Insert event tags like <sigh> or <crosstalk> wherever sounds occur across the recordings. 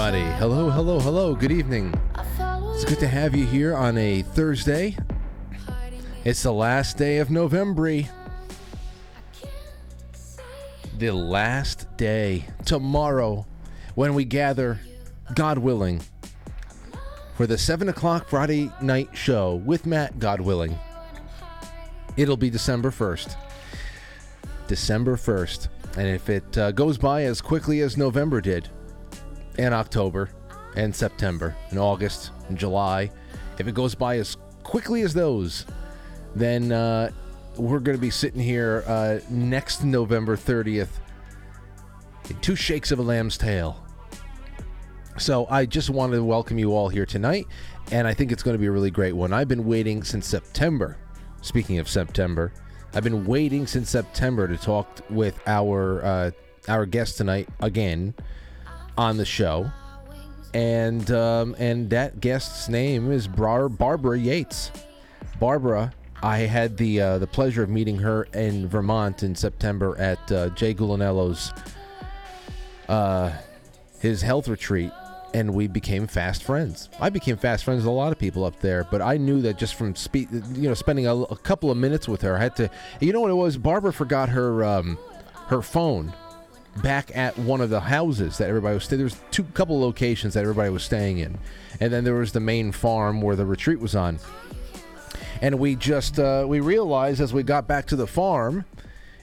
Everybody. Hello, hello, hello. Good evening. It's good to have you here on a Thursday. It's the last day of November. The last day, tomorrow, when we gather, God willing, for the 7 o'clock Friday night show with Matt, God willing. It'll be December 1st. December 1st. And if it uh, goes by as quickly as November did, and October, and September, and August, and July, if it goes by as quickly as those, then uh, we're going to be sitting here uh, next November 30th in two shakes of a lamb's tail. So I just wanted to welcome you all here tonight, and I think it's going to be a really great one. I've been waiting since September. Speaking of September, I've been waiting since September to talk with our uh, our guest tonight again on the show, and um, and that guest's name is Bar- Barbara Yates. Barbara, I had the uh, the pleasure of meeting her in Vermont in September at uh, Jay Gulanello's uh, his health retreat, and we became fast friends. I became fast friends with a lot of people up there, but I knew that just from spe- you know spending a, a couple of minutes with her, I had to. You know what it was? Barbara forgot her um, her phone back at one of the houses that everybody was staying. There was two couple locations that everybody was staying in, and then there was the main farm where the retreat was on. And we just uh, we realized as we got back to the farm,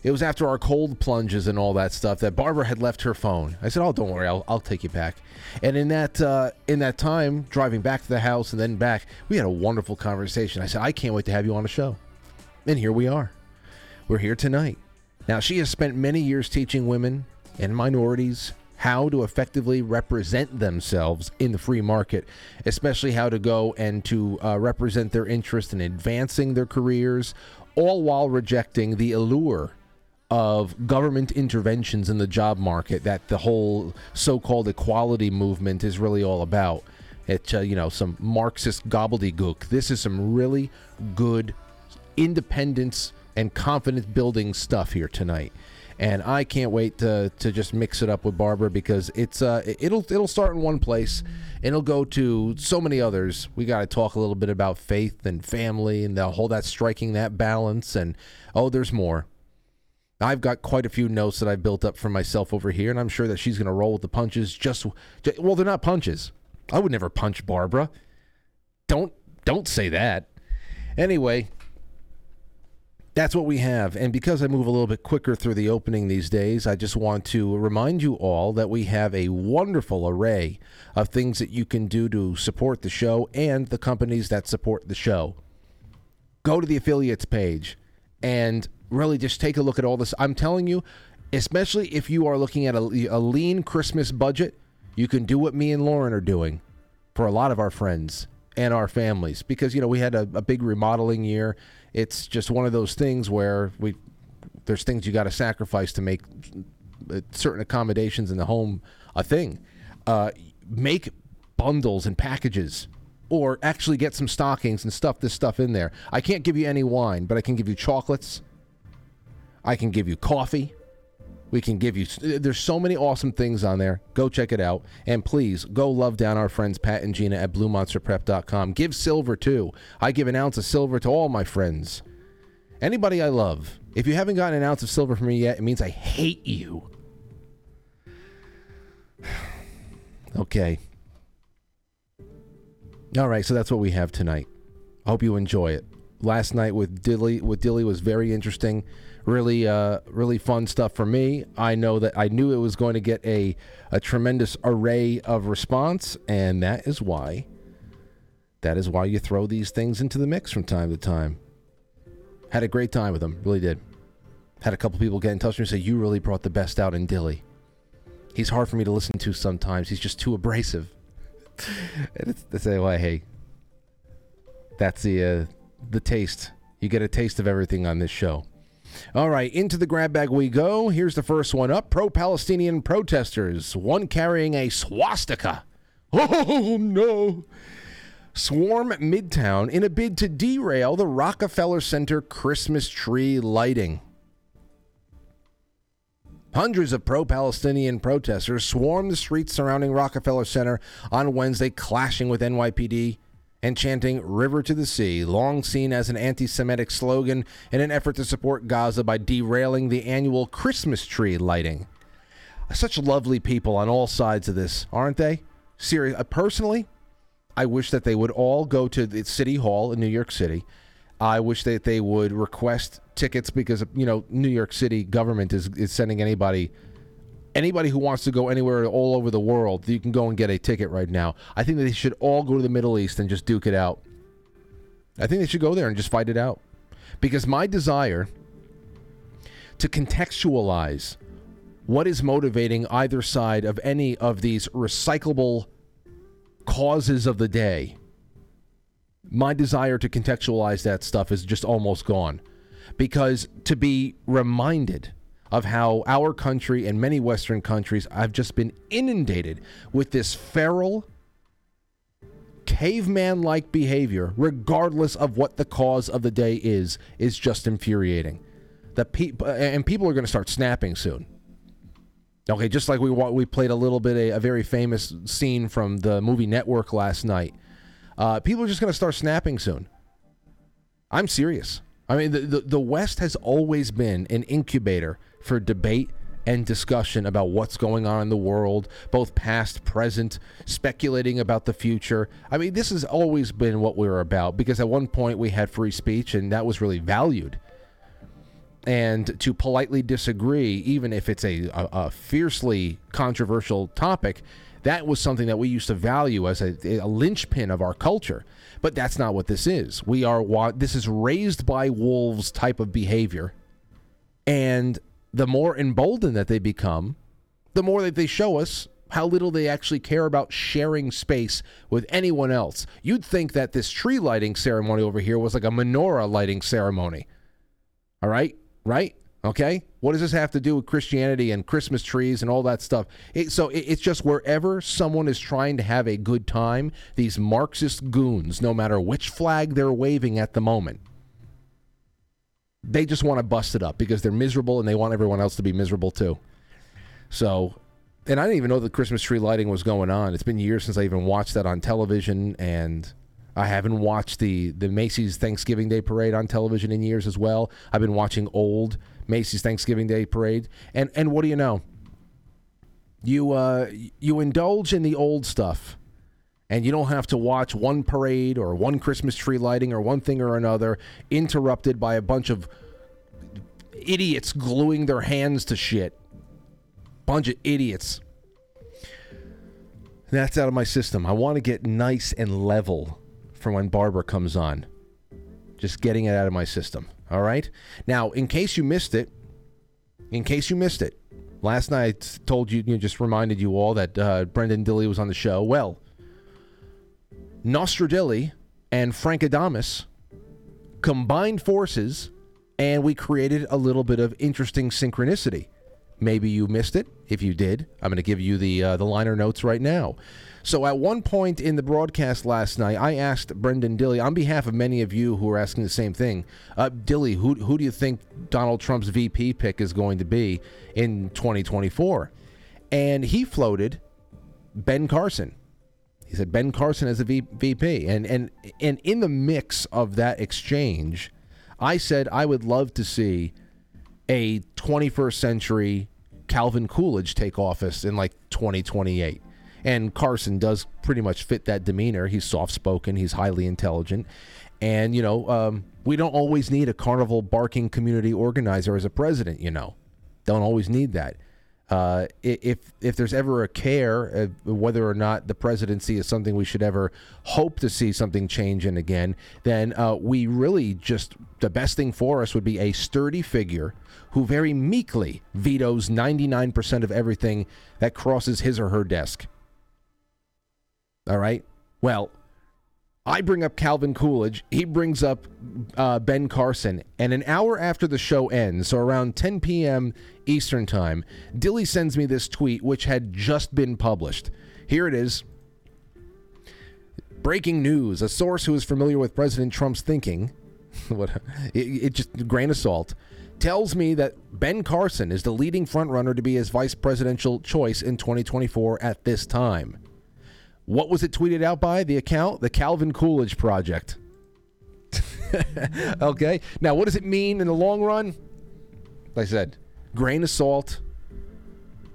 it was after our cold plunges and all that stuff that Barbara had left her phone. I said, "Oh, don't worry, I'll, I'll take you back." And in that uh, in that time, driving back to the house and then back, we had a wonderful conversation. I said, "I can't wait to have you on the show," and here we are. We're here tonight. Now, she has spent many years teaching women and minorities how to effectively represent themselves in the free market, especially how to go and to uh, represent their interest in advancing their careers, all while rejecting the allure of government interventions in the job market that the whole so-called equality movement is really all about. It's uh, you know some Marxist gobbledygook. This is some really good independence and confidence building stuff here tonight and I can't wait to to just mix it up with Barbara because it's uh it'll it'll start in one place and it'll go to so many others. We got to talk a little bit about faith and family and the whole that striking that balance and oh there's more. I've got quite a few notes that I've built up for myself over here and I'm sure that she's going to roll with the punches just, just well they're not punches. I would never punch Barbara. Don't don't say that. Anyway, that's what we have. And because I move a little bit quicker through the opening these days, I just want to remind you all that we have a wonderful array of things that you can do to support the show and the companies that support the show. Go to the affiliates page and really just take a look at all this. I'm telling you, especially if you are looking at a, a lean Christmas budget, you can do what me and Lauren are doing for a lot of our friends and our families because you know we had a, a big remodeling year it's just one of those things where we there's things you got to sacrifice to make certain accommodations in the home a thing. Uh, make bundles and packages or actually get some stockings and stuff this stuff in there. I can't give you any wine, but I can give you chocolates. I can give you coffee. We can give you. Uh, there's so many awesome things on there. Go check it out, and please go love down our friends Pat and Gina at BlueMonsterPrep.com. Give silver too. I give an ounce of silver to all my friends. Anybody I love. If you haven't gotten an ounce of silver from me yet, it means I hate you. <sighs> okay. All right, so that's what we have tonight. I hope you enjoy it. Last night with Dilly with Dilly was very interesting really uh, really fun stuff for me. I know that I knew it was going to get a a tremendous array of response, and that is why that is why you throw these things into the mix from time to time. Had a great time with them, really did. Had a couple people get in touch with me and say you really brought the best out in Dilley. He's hard for me to listen to sometimes. He's just too abrasive. <laughs> say, well, hey, that's the uh, the taste. You get a taste of everything on this show. All right, into the grab bag we go. Here's the first one up pro Palestinian protesters, one carrying a swastika. <laughs> Oh, no. Swarm Midtown in a bid to derail the Rockefeller Center Christmas tree lighting. Hundreds of pro Palestinian protesters swarmed the streets surrounding Rockefeller Center on Wednesday, clashing with NYPD and chanting River to the Sea, long seen as an anti Semitic slogan in an effort to support Gaza by derailing the annual Christmas tree lighting. Such lovely people on all sides of this, aren't they? Serious. Uh, personally, I wish that they would all go to the City Hall in New York City I wish that they would request tickets because you know New York City government is, is sending anybody anybody who wants to go anywhere all over the world, you can go and get a ticket right now. I think that they should all go to the Middle East and just duke it out. I think they should go there and just fight it out. Because my desire to contextualize what is motivating either side of any of these recyclable causes of the day my desire to contextualize that stuff is just almost gone. Because to be reminded of how our country and many Western countries have just been inundated with this feral, caveman like behavior, regardless of what the cause of the day is, is just infuriating. The pe- and people are going to start snapping soon. Okay, just like we we played a little bit a, a very famous scene from the movie Network last night uh, people are just going to start snapping soon. I'm serious. I mean, the, the, the West has always been an incubator for debate and discussion about what's going on in the world, both past, present, speculating about the future. I mean, this has always been what we were about because at one point we had free speech and that was really valued. And to politely disagree, even if it's a, a, a fiercely controversial topic, that was something that we used to value as a, a linchpin of our culture. But that's not what this is. We are this is raised by wolves type of behavior. And the more emboldened that they become, the more that they show us how little they actually care about sharing space with anyone else. You'd think that this tree lighting ceremony over here was like a menorah lighting ceremony. All right? Right? Okay? What does this have to do with Christianity and Christmas trees and all that stuff? It, so it, it's just wherever someone is trying to have a good time, these Marxist goons, no matter which flag they're waving at the moment, they just want to bust it up because they're miserable and they want everyone else to be miserable too. So, and I didn't even know the Christmas tree lighting was going on. It's been years since I even watched that on television and I haven't watched the the Macy's Thanksgiving Day parade on television in years as well. I've been watching old Macy's Thanksgiving Day Parade. And and what do you know? You uh, you indulge in the old stuff, and you don't have to watch one parade or one Christmas tree lighting or one thing or another interrupted by a bunch of idiots gluing their hands to shit. Bunch of idiots. That's out of my system. I want to get nice and level for when Barbara comes on. Just getting it out of my system. All right. Now, in case you missed it, in case you missed it, last night I told you, you know, just reminded you all that uh, Brendan Dilley was on the show. Well, Nostradilly and Frank Adamus combined forces, and we created a little bit of interesting synchronicity. Maybe you missed it. If you did, I'm going to give you the uh, the liner notes right now. So at one point in the broadcast last night, I asked Brendan Dilley on behalf of many of you who are asking the same thing, uh, Dilley, who, who do you think Donald Trump's VP pick is going to be in 2024? And he floated Ben Carson. He said Ben Carson as a VP. And, and, and in the mix of that exchange, I said I would love to see a 21st century Calvin Coolidge take office in like 2028. And Carson does pretty much fit that demeanor. He's soft spoken, he's highly intelligent. And, you know, um, we don't always need a carnival barking community organizer as a president, you know. Don't always need that. Uh, if if there's ever a care uh, whether or not the presidency is something we should ever hope to see something change in again, then uh, we really just the best thing for us would be a sturdy figure who very meekly vetoes 99% of everything that crosses his or her desk. All right. Well, I bring up Calvin Coolidge. He brings up uh, Ben Carson. And an hour after the show ends, so around 10 p.m. Eastern Time, Dilley sends me this tweet, which had just been published. Here it is. Breaking news. A source who is familiar with President Trump's thinking, <laughs> what, it, it just grain of salt, tells me that Ben Carson is the leading frontrunner to be his vice presidential choice in 2024 at this time. What was it tweeted out by? The account? The Calvin Coolidge Project. <laughs> okay. Now, what does it mean in the long run? Like I said, grain of salt,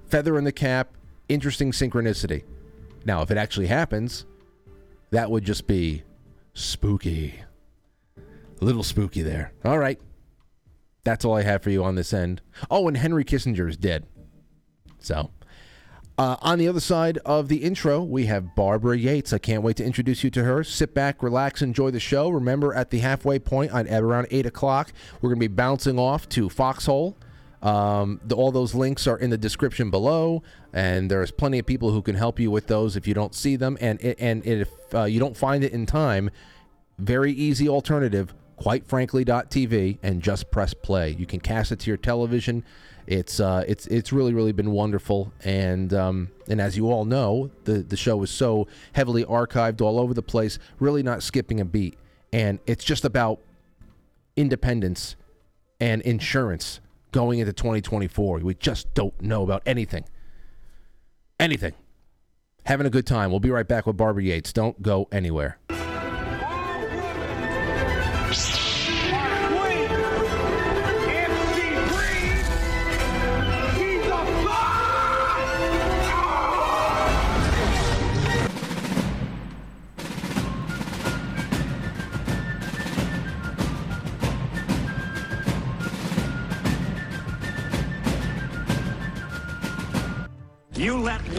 feather in the cap, interesting synchronicity. Now, if it actually happens, that would just be spooky. A little spooky there. All right. That's all I have for you on this end. Oh, and Henry Kissinger is dead. So, uh, on the other side of the intro, we have Barbara Yates. I can't wait to introduce you to her. Sit back, relax, enjoy the show. Remember, at the halfway point at around 8 o'clock, we're going to be bouncing off to Foxhole. Um, the, all those links are in the description below, and there's plenty of people who can help you with those if you don't see them. And, and if uh, you don't find it in time, very easy alternative quitefrankly.tv and just press play. You can cast it to your television. It's uh, it's it's really really been wonderful, and um, and as you all know, the the show is so heavily archived all over the place, really not skipping a beat, and it's just about independence and insurance going into 2024. We just don't know about anything, anything. Having a good time. We'll be right back with Barbara Yates. Don't go anywhere.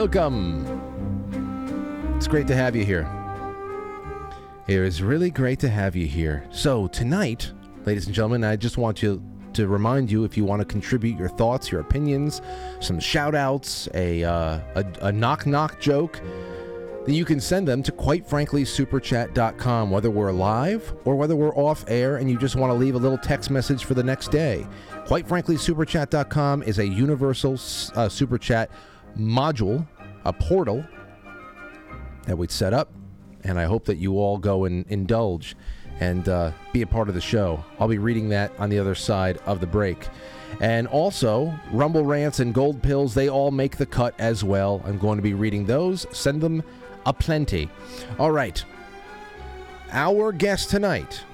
Welcome. It's great to have you here. It is really great to have you here. So, tonight, ladies and gentlemen, I just want to to remind you if you want to contribute your thoughts, your opinions, some shout outs, a, uh, a, a knock knock joke, then you can send them to quite frankly superchat.com whether we're live or whether we're off air and you just want to leave a little text message for the next day quite frankly superchat.com is a universal uh, super chat module a portal that we set up and i hope that you all go and indulge and uh, be a part of the show i'll be reading that on the other side of the break and also, Rumble Rants and Gold Pills, they all make the cut as well. I'm going to be reading those. Send them a plenty. All right. Our guest tonight,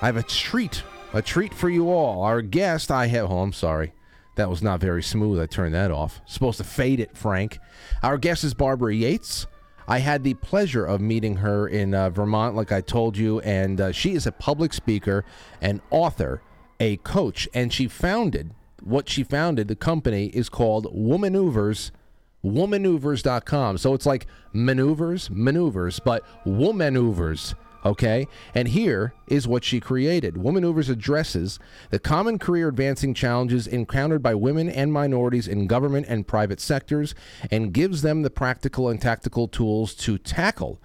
I have a treat, a treat for you all. Our guest, I have, oh, I'm sorry. That was not very smooth. I turned that off. Supposed to fade it, Frank. Our guest is Barbara Yates. I had the pleasure of meeting her in uh, Vermont, like I told you, and uh, she is a public speaker, an author, a coach, and she founded what she founded. The company is called Womaneuvers womaneuvers.com. So it's like maneuvers, maneuvers, but womaneuvers. Okay, and here is what she created. Woman Womaneuvers addresses the common career advancing challenges encountered by women and minorities in government and private sectors and gives them the practical and tactical tools to tackle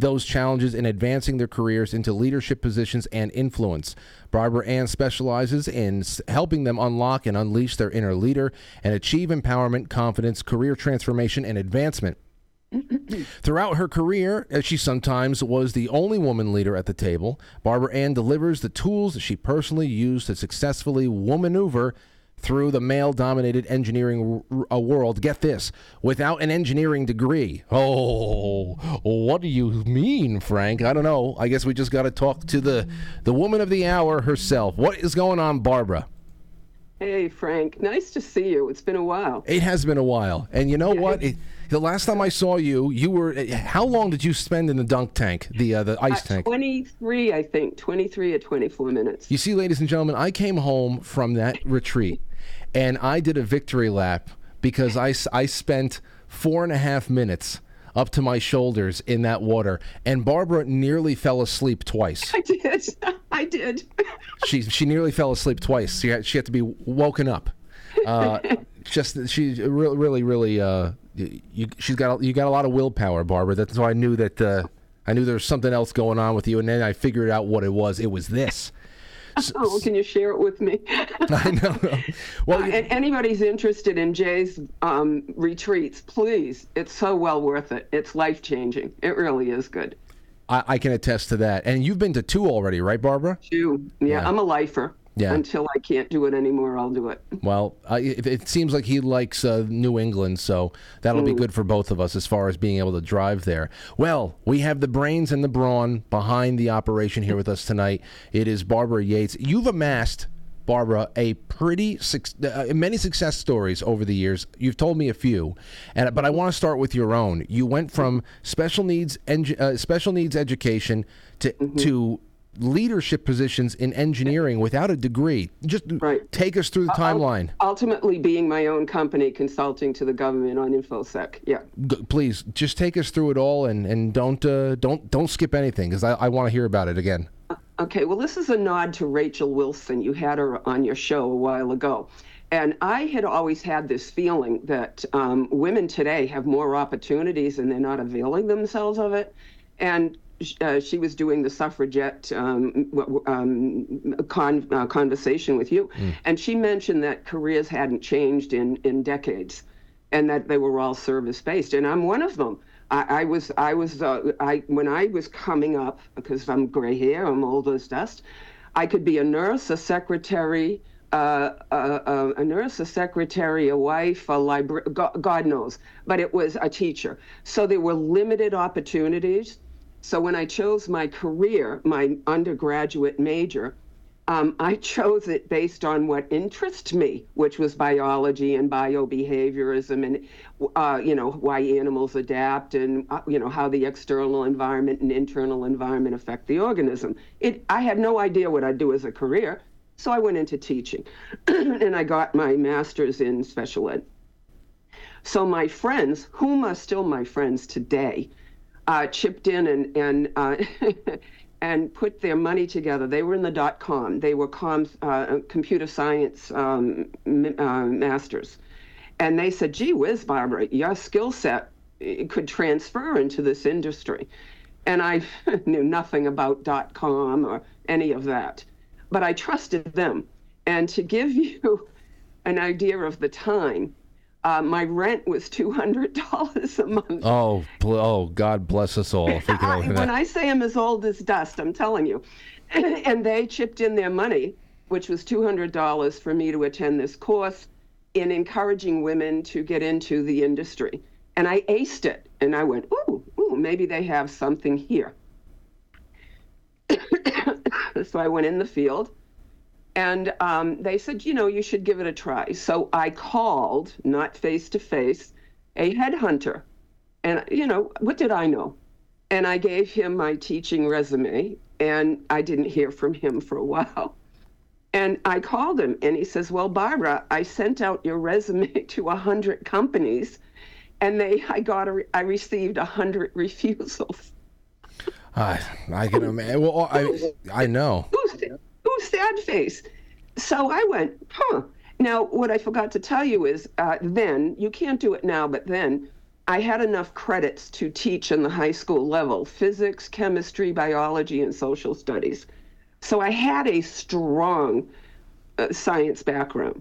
those challenges in advancing their careers into leadership positions and influence. Barbara Ann specializes in helping them unlock and unleash their inner leader and achieve empowerment, confidence, career transformation, and advancement. <clears throat> Throughout her career, as she sometimes was the only woman leader at the table, Barbara Ann delivers the tools that she personally used to successfully womaneuver through the male dominated engineering r- uh, world. Get this without an engineering degree. Oh, what do you mean, Frank? I don't know. I guess we just got to talk to the, the woman of the hour herself. What is going on, Barbara? Hey, Frank. Nice to see you. It's been a while. It has been a while. And you know what? It, the last time I saw you, you were. How long did you spend in the dunk tank, the uh, the ice tank? 23, I think. 23 or 24 minutes. You see, ladies and gentlemen, I came home from that retreat and I did a victory lap because I, I spent four and a half minutes up to my shoulders in that water, and Barbara nearly fell asleep twice. <laughs> I did. <laughs> I did. <laughs> She she nearly fell asleep twice. She had, she had to be woken up. Uh, just she really really really uh, you she's got a, you got a lot of willpower, Barbara. That's why I knew that uh, I knew there was something else going on with you, and then I figured out what it was. It was this. <laughs> Oh, can you share it with me? <laughs> I know. Well, you- anybody's interested in Jay's um, retreats, please. It's so well worth it. It's life changing. It really is good. I, I can attest to that. And you've been to two already, right, Barbara? Two. Yeah, Yeah. I'm a lifer. Yeah. Until I can't do it anymore, I'll do it. Well, uh, it, it seems like he likes uh, New England, so that'll be good for both of us as far as being able to drive there. Well, we have the brains and the brawn behind the operation here with us tonight. It is Barbara Yates. You've amassed, Barbara, a pretty uh, many success stories over the years. You've told me a few, and but I want to start with your own. You went from special needs uh, special needs education to to leadership positions in engineering without a degree. Just Right. take us through the timeline. Ultimately, being my own company, consulting to the government on InfoSec. Yeah. G- please just take us through it all and and don't uh, don't don't skip anything because I, I want to hear about it again. Okay, well, this is a nod to Rachel Wilson. You had her on your show a while ago. And I had always had this feeling that um, women today have more opportunities and they're not availing themselves of it. And uh, she was doing the suffragette um, um, con- uh, conversation with you. And she mentioned that careers hadn't changed in, in decades and that they were all service based. And I'm one of them. I, I was, I was, uh, I when I was coming up because I'm gray hair, I'm old as dust. I could be a nurse, a secretary, uh, a, a, a nurse, a secretary, a wife, a librarian, God, God knows. But it was a teacher. So there were limited opportunities. So when I chose my career, my undergraduate major, um, I chose it based on what interests me, which was biology and biobehaviorism, and uh, you know why animals adapt, and uh, you know how the external environment and internal environment affect the organism. It, I had no idea what I'd do as a career, so I went into teaching, <clears throat> and I got my master's in special ed. So my friends, whom are still my friends today, uh, chipped in and and uh, <laughs> and put their money together. They were in the dot com. They were com, uh, computer science um, uh, masters, and they said, "Gee whiz, Barbara, your skill set eh, could transfer into this industry." And I <laughs> knew nothing about dot com or any of that, but I trusted them. And to give <laughs> you an idea of the time, uh, my rent was two hundred dollars a month. Oh, bl- oh, God bless us all. If we can <laughs> I, when. I say I'm as old as dust, I'm telling you. <clears throat> and they chipped in their money, which was $200 for me to attend this course in encouraging women to get into the industry. And I aced it. And I went, ooh, ooh, maybe they have something here. <coughs> so I went in the field and um, they said, you know, you should give it a try. So I called, not face to face, a headhunter. And, you know, what did I know? And I gave him my teaching resume, and I didn't hear from him for a while. And I called him, and he says, Well, Barbara, I sent out your resume <laughs> to 100 companies, and they, I got a, I received 100 <laughs> refusals. I, I can imagine. Well, I I know. Sad face? So I went, huh. Now, what I forgot to tell you is uh, then, you can't do it now, but then I had enough credits to teach in the high school level physics, chemistry, biology, and social studies. So I had a strong uh, science background.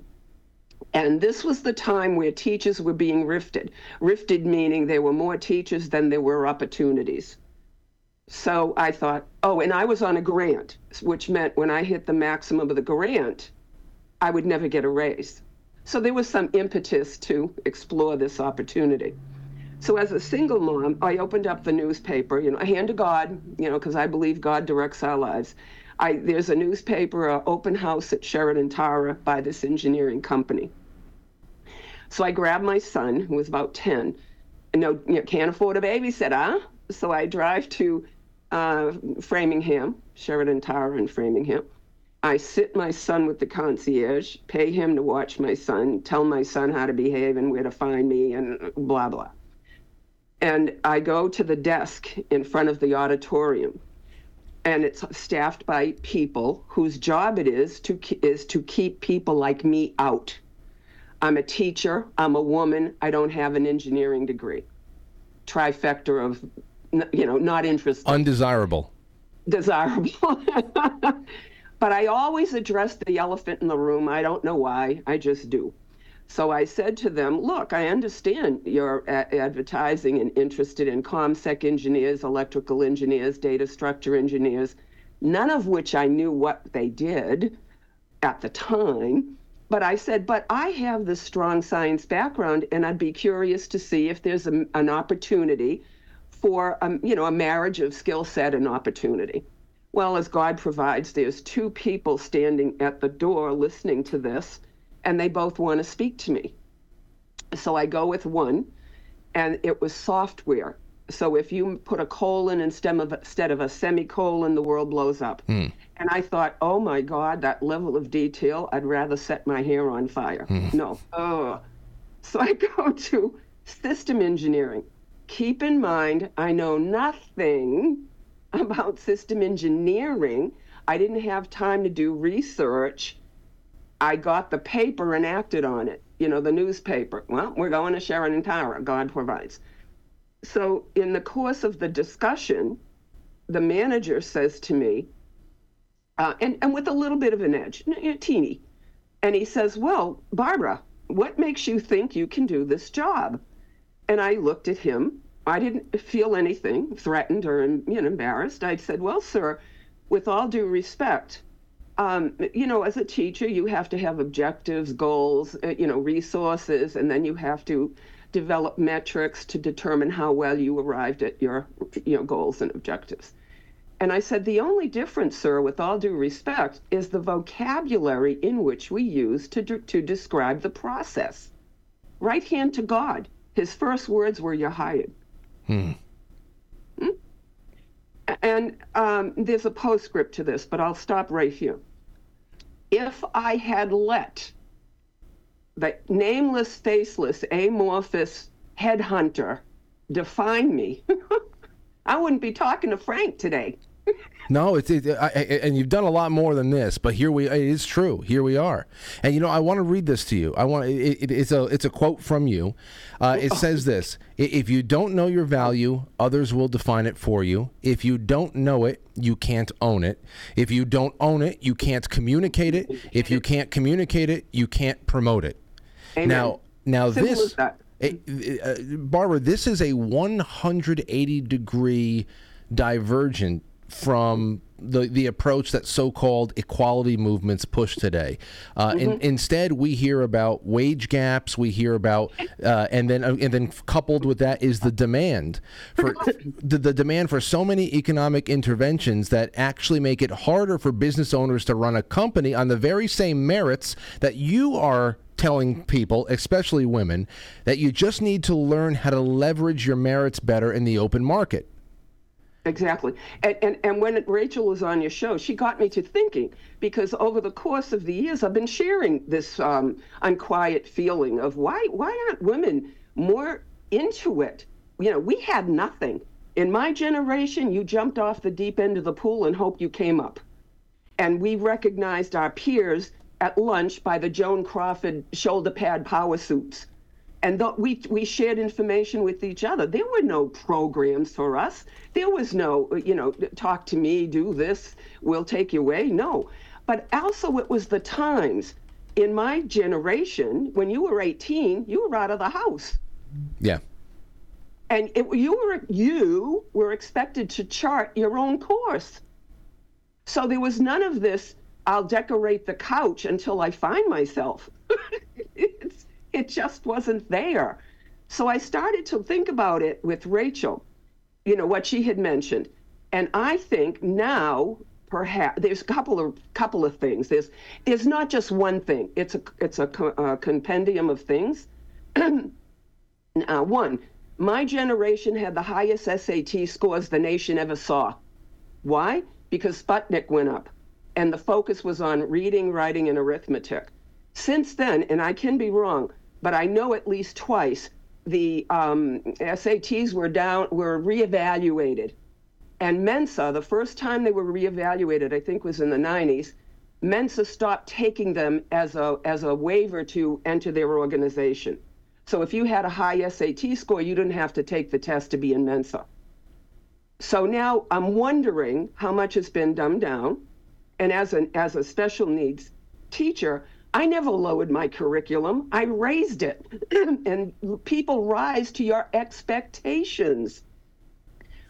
And this was the time where teachers were being rifted. Rifted meaning there were more teachers than there were opportunities. So I thought, oh, and I was on a grant, which meant when I hit the maximum of the grant, I would never get a raise. So there was some impetus to explore this opportunity. So as a single mom, I opened up the newspaper, you know, a hand to God, you know, because I believe God directs our lives. I, there's a newspaper, uh, open house at Sheraton Tara by this engineering company. So I grabbed my son, who was about 10, and no, you know, can't afford a babysitter. So I drive to uh, Framingham, Sheraton Tara in Framingham. I sit my son with the concierge, pay him to watch my son, tell my son how to behave and where to find me, and blah, blah. And I go to the desk in front of the auditorium, and it's staffed by people whose job it is to is to keep people like me out. I'm a teacher. I'm a woman. I don't have an engineering degree. Trifecta of, you know, not interested. Undesirable. Desirable. <laughs> but I always address the elephant in the room. I don't know why. I just do. So I said to them, look, I understand you're a- advertising and interested in ComSec engineers, electrical engineers, data structure engineers, none of which I knew what they did at the time. But I said, but I have this strong science background, and I'd be curious to see if there's a, an opportunity for, um, you know, a marriage of skill set and opportunity. Well, as God provides, there's two people standing at the door listening to this and they both want to speak to me. So I go with one, and it was software. So if you put a colon instead of, instead of a semicolon, the world blows up. And I thought, oh my God, that level of detail, I'd rather set my hair on fire. No. Oh. So I <laughs> go to system engineering. Keep in mind, I know nothing about system engineering. I didn't have time to do research. I got the paper and acted on it, you know, the newspaper. Well, we're going to Sheraton Tara, God provides. So, in the course of the discussion, the manager says to me, uh, and, and with a little bit of an edge, teeny, and he says, Well, Barbara, what makes you think you can do this job? And I looked at him. I didn't feel anything threatened or you know, embarrassed. I said, Well, sir, with all due respect, um, you know, as a teacher, you have to have objectives, goals, uh, you know, resources, and then you have to develop metrics to determine how well you arrived at your, you know, goals and objectives. And I said, the only difference, sir, with all due respect, is the vocabulary in which we use to, to describe the process. Right hand to God. His first words were, You're hired. Hmm? And um, there's a postscript to this, but I'll stop right here if I had let the nameless, faceless, amorphous headhunter define me, <laughs> I wouldn't be talking to Frank today. <laughs> No, it's it, I, I, and you've done a lot more than this, but here we it is true. Here we are, and you know I want to read this to you. I want it, it, it's a it's a quote from you. Uh, it says this: If you don't know your value, others will define it for you. If you don't know it, you can't own it. If you don't own it, you can't communicate it. If you can't communicate it, you can't promote it. Amen. Now, now Simple this, eh, uh, Barbara, this is a 180 degree divergent from the the approach that so-called equality movements push today. Uh, in, instead, we hear about wage gaps. We hear about, uh, and then uh, and then coupled with that is the demand for the, the demand for so many economic interventions that actually make it harder for business owners to run a company on the very same merits that you are telling people, especially women, that you just need to learn how to leverage your merits better in the open market. Exactly. And, and, and when Rachel was on your show, she got me to thinking because over the course of the years, I've been sharing this um, unquiet feeling of why, why aren't women more into it? You know, we had nothing. In my generation, you jumped off the deep end of the pool and hoped you came up. And we recognized our peers at lunch by the Joan Crawford shoulder pad power suits. And th- we, we shared information with each other. There were no programs for us. There was no, you know, talk to me, do this, we'll take you away. No. But also, it was the times. In my generation, when you were 18, you were out of the house. Yeah. And it, you were you were expected to chart your own course. So there was none of this. I'll decorate the couch until I find myself. <laughs> it just wasn't there. So I started to think about it with Rachel, you know, what she had mentioned. And I think now perhaps there's a couple of couple of things. There's there's not just one thing. It's a it's a, a compendium of things. now, <clears throat> uh, one, my generation had the highest SAT scores the nation ever saw. Why? Because Sputnik went up, and the focus was on reading, writing, and arithmetic. Since then, and I can be wrong, but I know at least twice the um, SATs were down, were reevaluated. And Mensa, the first time they were reevaluated, I think was in the 90s, Mensa stopped taking them as a, as a waiver to enter their organization. So if you had a high SAT score, you didn't have to take the test to be in Mensa. So now I'm wondering how much has been dumbed down. And as, an, as a special needs teacher, I never lowered my curriculum. I raised it. <clears throat> and people rise to your expectations.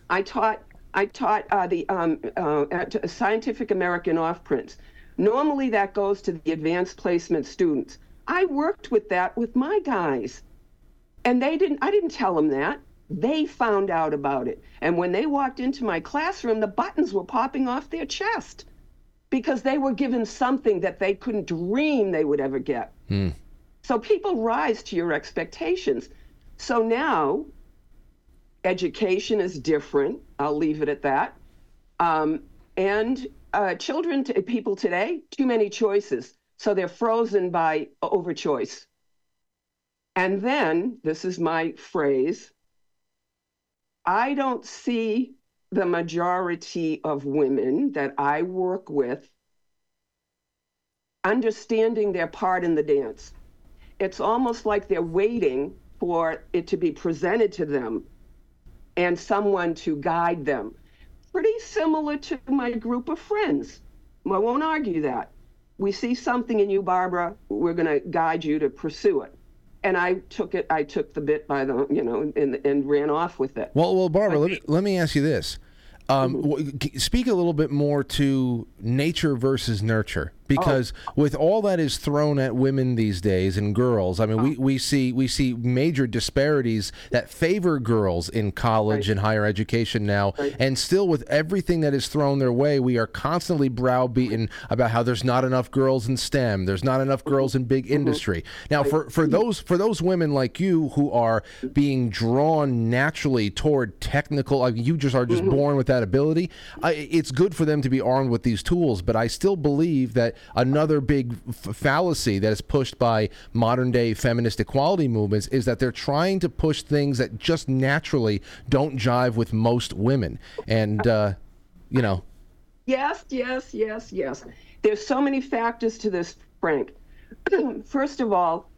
I taught I taught uh, the um, uh, Scientific American off prints. Normally that goes to the advanced placement students. I worked with that with my guys. And they didn't I didn't tell them that. They found out about it. And when they walked into my classroom, the buttons were popping off their chest because they were given something that they couldn't dream they would ever get. Hmm. So people rise to your expectations. So now education is different. I'll leave it at that. Um, and uh, children, t- people today, too many choices. So they're frozen by overchoice. And then, this is my phrase I don't see the majority of women that I work with understanding their part in the dance. It's almost like they're waiting for it to be presented to them and someone to guide them. Pretty similar to my group of friends. I won't argue that. We see something in you, Barbara, we're going to guide you to pursue it and I took it. I took the bit by the you know and and ran off with it. Well, well, Barbara, let me let me ask you this. Um, mm-hmm. Speak a little bit more to nature versus nurture because oh. with all that is thrown at women these days and girls, I mean, oh. we, we see we see major disparities that favor girls in college right. and higher education now, right. and still with everything that is thrown their way, we are constantly browbeaten about how there's not enough girls in STEM, there's not enough mm-hmm. girls in big mm-hmm. industry. Now, right. for for those for those women like you who are being drawn naturally toward technical, I mean, you just are just mm-hmm. born with that ability. I, it's good for them to be armed with these tools, but I still believe that another big f- fallacy that is pushed by modern day feminist equality movements is that they're trying to push things that just naturally don't jive with most women. And, uh, you know. Yes, yes, yes, yes. There's so many factors to this, Frank. <clears throat> First of all,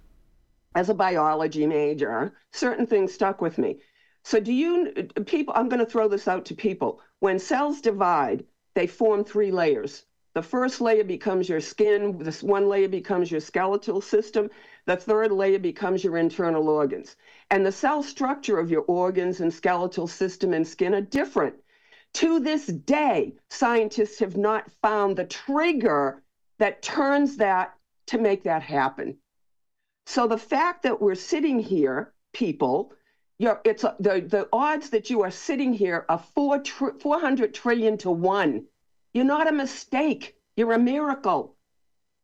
as a biology major, certain things stuck with me. So, do you people? I'm going to throw this out to people. When cells divide, they form three layers the first layer becomes your skin, this one layer becomes your skeletal system, the third layer becomes your internal organs. And the cell structure of your organs and skeletal system and skin are different. To this day, scientists have not found the trigger that turns that to make that happen. So the fact that we're sitting here, people, it's the, the odds that you are sitting here are four tr- 400 trillion to one you're not a mistake. You're a miracle.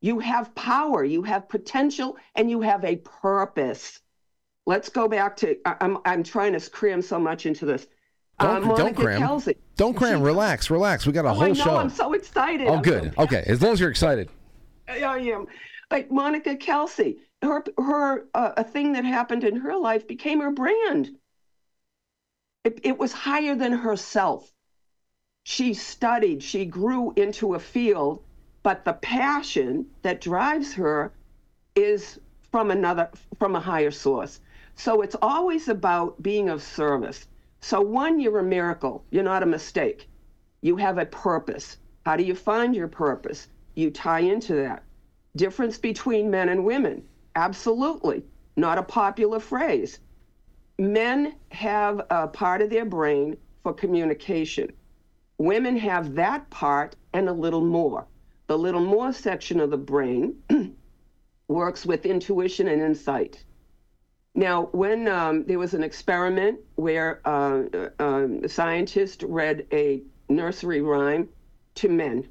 You have power, you have potential, and you have a purpose. Let's go back to I'm I'm trying to cram so much into this. Don't, uh, don't cram. Kelsey, don't cram. Relax, relax. We got a oh, whole I know, show. I'm so excited. Oh, I'm good. So okay, as long as you're excited. I am. Like Monica Kelsey, her her uh, a thing that happened in her life became her brand. It, it was higher than herself she studied, she grew into a field, but the passion that drives her is from another, from a higher source. So it's always about being of service. So, one, you're a miracle, you're not a mistake. You have a purpose. How do you find your purpose? You tie into that. Difference between men and women? Absolutely. Not a popular phrase. Men have a part of their brain for communication. Women have that part and a little more. The little more section of the brain <clears throat> works with intuition and insight. Now, when um, there was an experiment where uh, uh, um, a scientist read a nursery rhyme to men,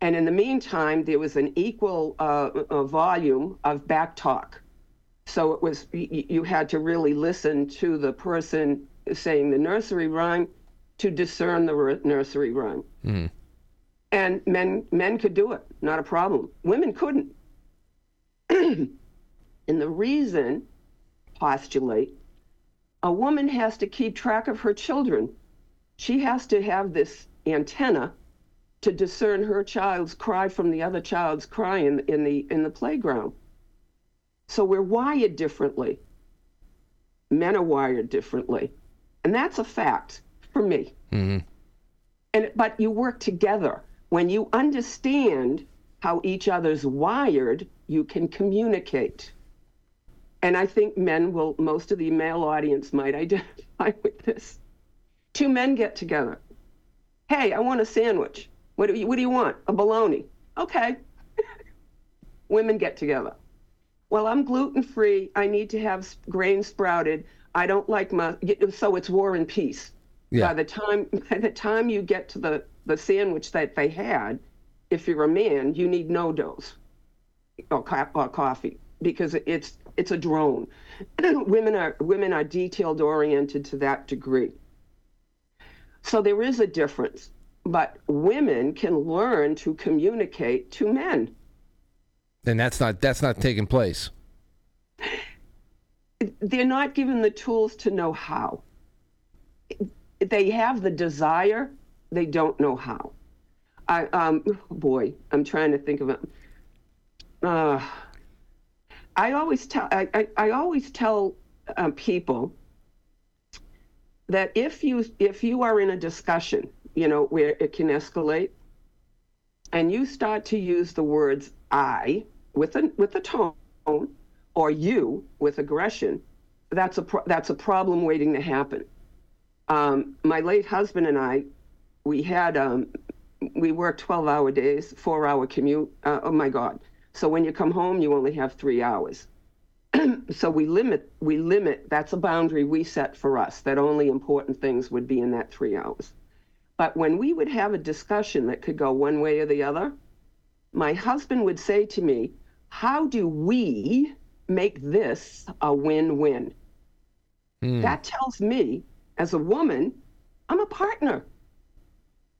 and in the meantime, there was an equal uh volume of back talk. So it was you had to really listen to the person saying the nursery rhyme to discern the nursery rhyme. Mm. And men men could do it, not a problem. Women couldn't. <clears throat> and the reason postulate a woman has to keep track of her children. She has to have this antenna to discern her child's cry from the other child's cry in, in the in the playground. So we're wired differently. Men are wired differently. And that's a fact for me. Mm-hmm. And but you work together. When you understand how each other's wired, you can communicate. And I think men will, most of the male audience might <laughs> identify with this. Two men get together. Hey, I want a sandwich. What do you, what do you want? A bologna. Okay. <laughs> Women get together. Well, I'm gluten free. I need to have grain sprouted. I don't like my so it's war and peace. Yeah. By the time <laughs> by the time you get to the the sandwich that they had, if you're a man, you need NoDoz or, or coffee because it's it's a drone. <clears throat> women are women are detailed oriented to that degree. So there is a difference, but women can learn to communicate to men. And that's not that's not taking place. They're not given the tools to know how. They have the desire, they don't know how. I um boy, I'm trying to think of it. Uh, I always tell I, I, I always tell uh, people that if you if you are in a discussion, you know, where it can escalate, and you start to use the words "I" with a with a tone, or "you" with aggression, that's a pro- that's a problem waiting to happen. Um, my late husband and I, we had um, we worked twelve hour days, four hour commute. Uh, oh my God! So when you come home, you only have three hours. <clears throat> so we limit, we limit, that's a boundary we set for us, that only important things would be in that three hours. But when we would have a discussion that could go one way or the other, my husband would say to me, How do we make this a win win? Mm. That tells me, as a woman, I'm a partner.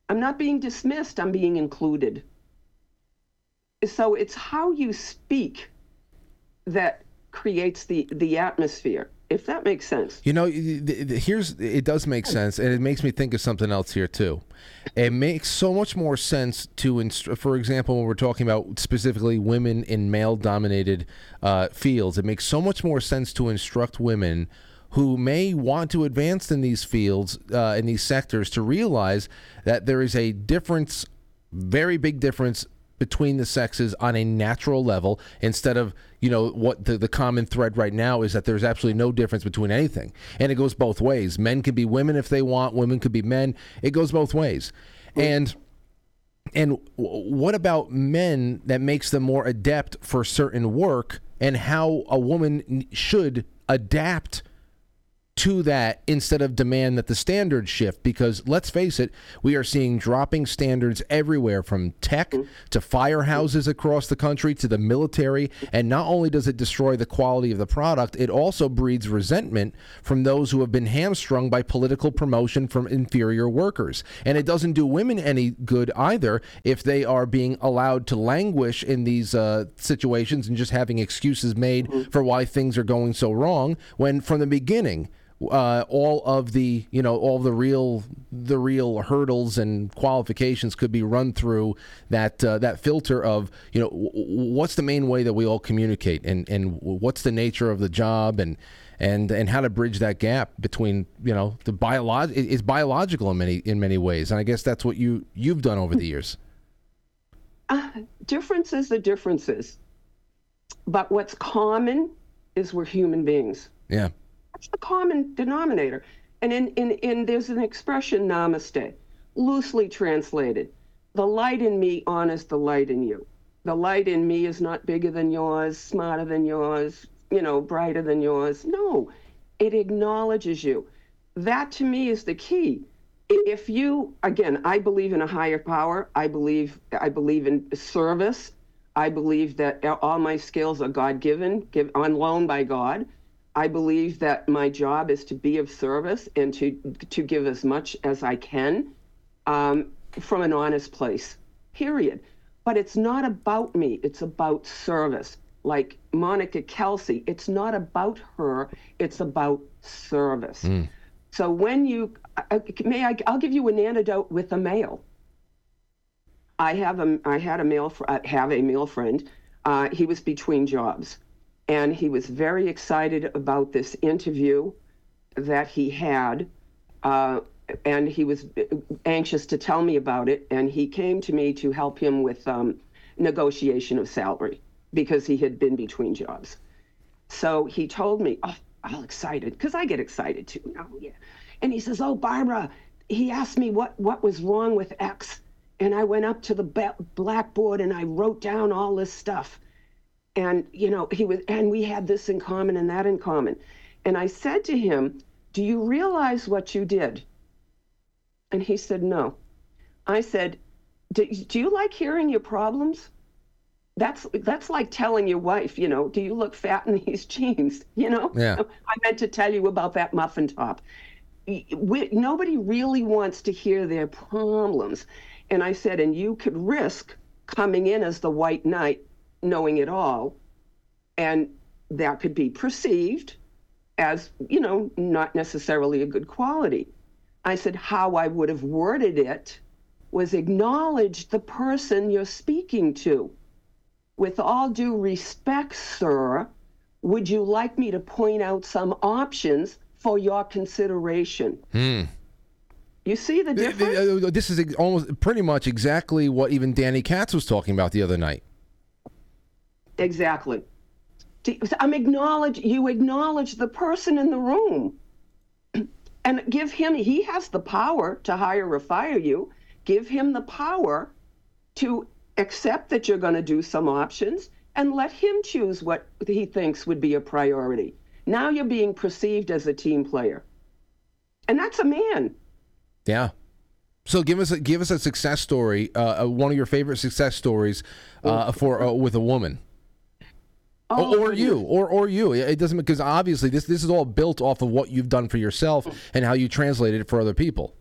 I'm not being dismissed, I'm being included. So it's how you speak that creates the the atmosphere if that makes sense. You know here's it does make sense and it makes me think of something else here too. It makes so much more sense to inst- for example when we're talking about specifically women in male dominated uh, fields it makes so much more sense to instruct women who may want to advance in these fields uh, in these sectors to realize that there is a difference very big difference between the sexes on a natural level instead of you know what the, the common thread right now is that there's absolutely no difference between anything. And it goes both ways. Men can be women if they want women could be men. It goes both ways. And and what about men that makes them more adept for certain work and how a woman should adapt to that instead of demand that the standards shift because let's face it we are seeing dropping standards everywhere from tech to firehouses across the country to the military. And not only does it destroy the quality of the product it also breeds resentment from those who have been hamstrung by political promotion from inferior workers. And it doesn't do women any good either if they are being allowed to languish in these uh, situations and just having excuses made for why things are going so wrong when from the beginning uh, all of the you know all the real the real hurdles and qualifications could be run through that uh, that filter of you know w- what's the main way that we all communicate and and what's the nature of the job and and and how to bridge that gap between you know the biolog is biological in many in many ways and I guess that's what you you've done over the years. Uh, differences are differences, but what's common is we're human beings. Yeah. That's the common denominator. And in, in, in there's an expression, namaste, loosely translated. The light in me honors the light in you. The light in me is not bigger than yours, smarter than yours, you know, brighter than yours. No, it acknowledges you. That to me is the key. If you, again, I believe in a higher power. I believe, I believe in service. I believe that all my skills are God given, give, on loan by God. I believe that my job is to be of service and to to give as much as I can um, from an honest place. Period. But it's not about me. It's about service. Like Monica Kelsey, it's not about her. It's about service. Mm. So when you uh, may, I, I'll give you an antidote with a male. I have a I had a male I have a male friend. Uh, he was between jobs and he was very excited about this interview that he had. Uh, and he was anxious to tell me about it. And he came to me to help him with um, negotiation of salary because he had been between jobs. So he told me, oh, all excited, because I get excited too. Oh, yeah. And he says, Oh, Barbara, he asked me what, what was wrong with X. And I went up to the blackboard and I wrote down all this stuff and you know he was and we had this in common and that in common. And i said to him do you realize what you did? And he said no. I said do, do you like hearing your problems? That's that's like telling your wife you know do you look fat in <laughs> these jeans you know? Yeah. <laughs> i meant to tell you about that muffin top. We, nobody really wants to hear their problems. And i said and you could risk coming in as the white knight knowing it all. And that could be perceived as, you know, not necessarily a good quality. I said, how I would have worded it was acknowledge the person you're speaking to. With all due respect, sir, would you like me to point out some options for your consideration? Hmm. You see the difference? Uh, this is almost pretty much exactly what even Danny Katz was talking about the other night. Exactly. I'm acknowledge you acknowledge the person in the room <clears throat> and give him he has the power to hire or fire you. Give him the power to accept that you're going to do some options and let him choose what he thinks would be a priority. Now you're being perceived as a team player. And that's a man. Yeah. So give us a, give us a success story, uh, uh one of your favorite success stories uh, for uh, with a woman. Oh, or, or you, or or you. It doesn't because obviously this this is all built off of what you've done for yourself and how you translated it for other people.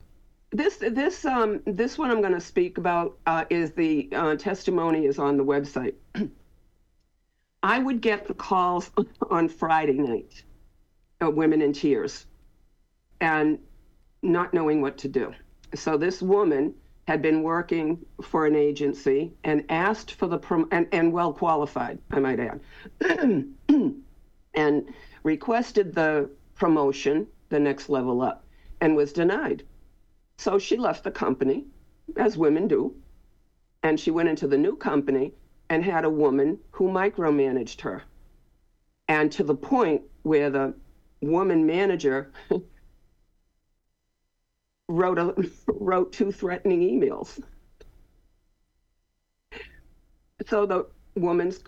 This this um this one I'm going to speak about uh, is the uh, testimony is on the website. I would get the calls <laughs> on Friday night, uh, women in tears, and not knowing what to do. So this woman had been working for an agency and asked for the prom- and, and well qualified, I might add, <clears throat> and requested the promotion, the next level up, and was denied. So she left the company, as women do, and she went into the new company and had a woman who micromanaged her. And to the point where the woman manager <laughs> wrote a <laughs> wrote two threatening emails. So the woman's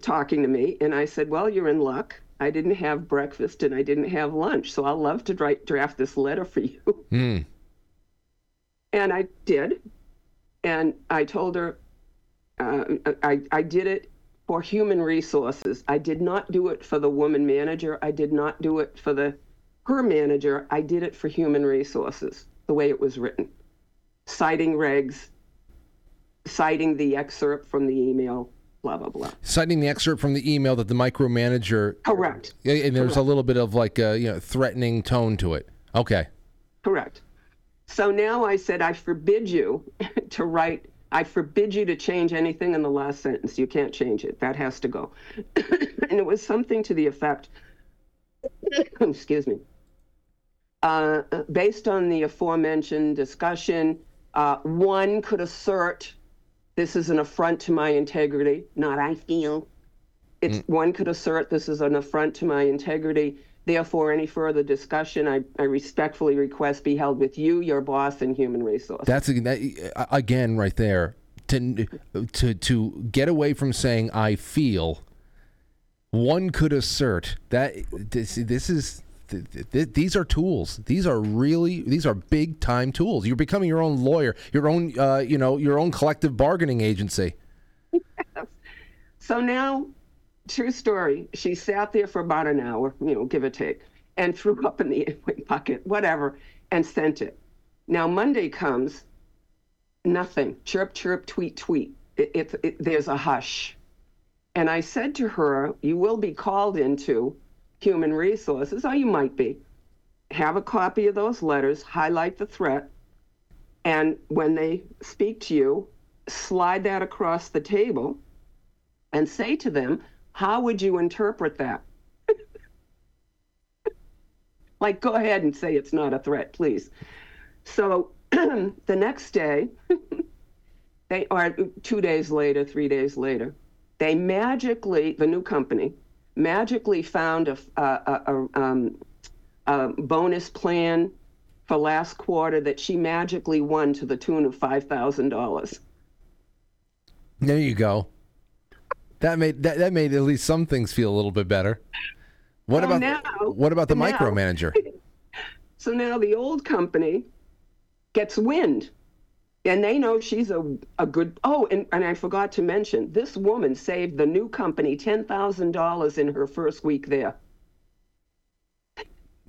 talking to me, and I said, "Well, you're in luck. I didn't have breakfast and I didn't have lunch, so I'll love to write, draft this letter for you." <laughs> Mm. And I did, and I told her uh, I I did it for human resources. I did not do it for the woman manager. I did not do it for the her manager, I did it for human resources, the way it was written, citing regs, citing the excerpt from the email, blah, blah, blah. Citing the excerpt from the email that the micromanager. Correct. And there's Correct. a little bit of like a you know threatening tone to it. Okay. Correct. So now I said, I forbid you <laughs> to write, I forbid you to change anything in the last sentence. You can't change it. That has to go. <coughs> and it was something to the effect, <coughs> excuse me, uh, based on the aforementioned discussion, uh, one could assert this is an affront to my integrity, not I feel. It's mm. one could assert this is an affront to my integrity. Therefore, any further discussion, I, I respectfully request be held with you, your boss, and human resources. That's that, again right there to to to get away from saying I feel one could assert that this, this is th- th- these are tools. These are really these are big time tools. You're becoming your own lawyer, your own uh, you know your own collective bargaining agency. Yes. So now, true story. She sat there for about an hour, you know, give or take, and threw <laughs> up in the bucket, whatever, and sent it. Now Monday comes, nothing. Chirp, chirp, tweet, tweet. It, it, it, there's a hush. And I said to her, You will be called into human resources, or you might be. Have a copy of those letters, highlight the threat, and when they speak to you, slide that across the table and say to them, How would you interpret that? <laughs> like, go ahead and say it's not a threat, please. So <clears throat> the next day, <laughs> they or two days later, three days later, they magically, the new company, magically found a, a, a, um, a bonus plan for last quarter that she magically won to the tune of five thousand dollars. There you go. That made that, that made at least some things feel a little bit better. What Well, about now- what about the now- micromanager? <laughs> So now the old company gets wind. And they know she's a, a good. Oh, and, and I forgot to mention this woman saved the new company $10,000 in her first week there,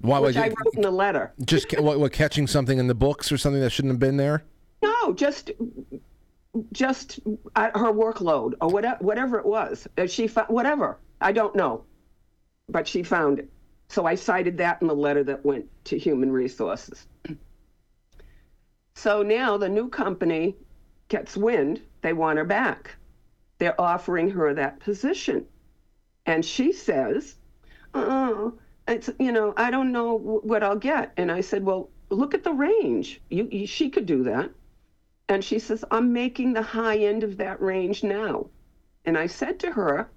Why was which I wrote in the letter. just what, what catching something in the books or something that shouldn't have been there? No, just just uh, her workload or whatever, whatever it was. Uh, She found whatever. I don't know, but she found it. So I cited that in the letter that went to Human Resources. So now the new company gets wind. They want her back. They're offering her that position, and she says, "Oh, it's you know I don't know what I'll get." And I said, "Well, look at the range. You, you she could do that." And she says, I'm making the high end of that range now. And I said to her,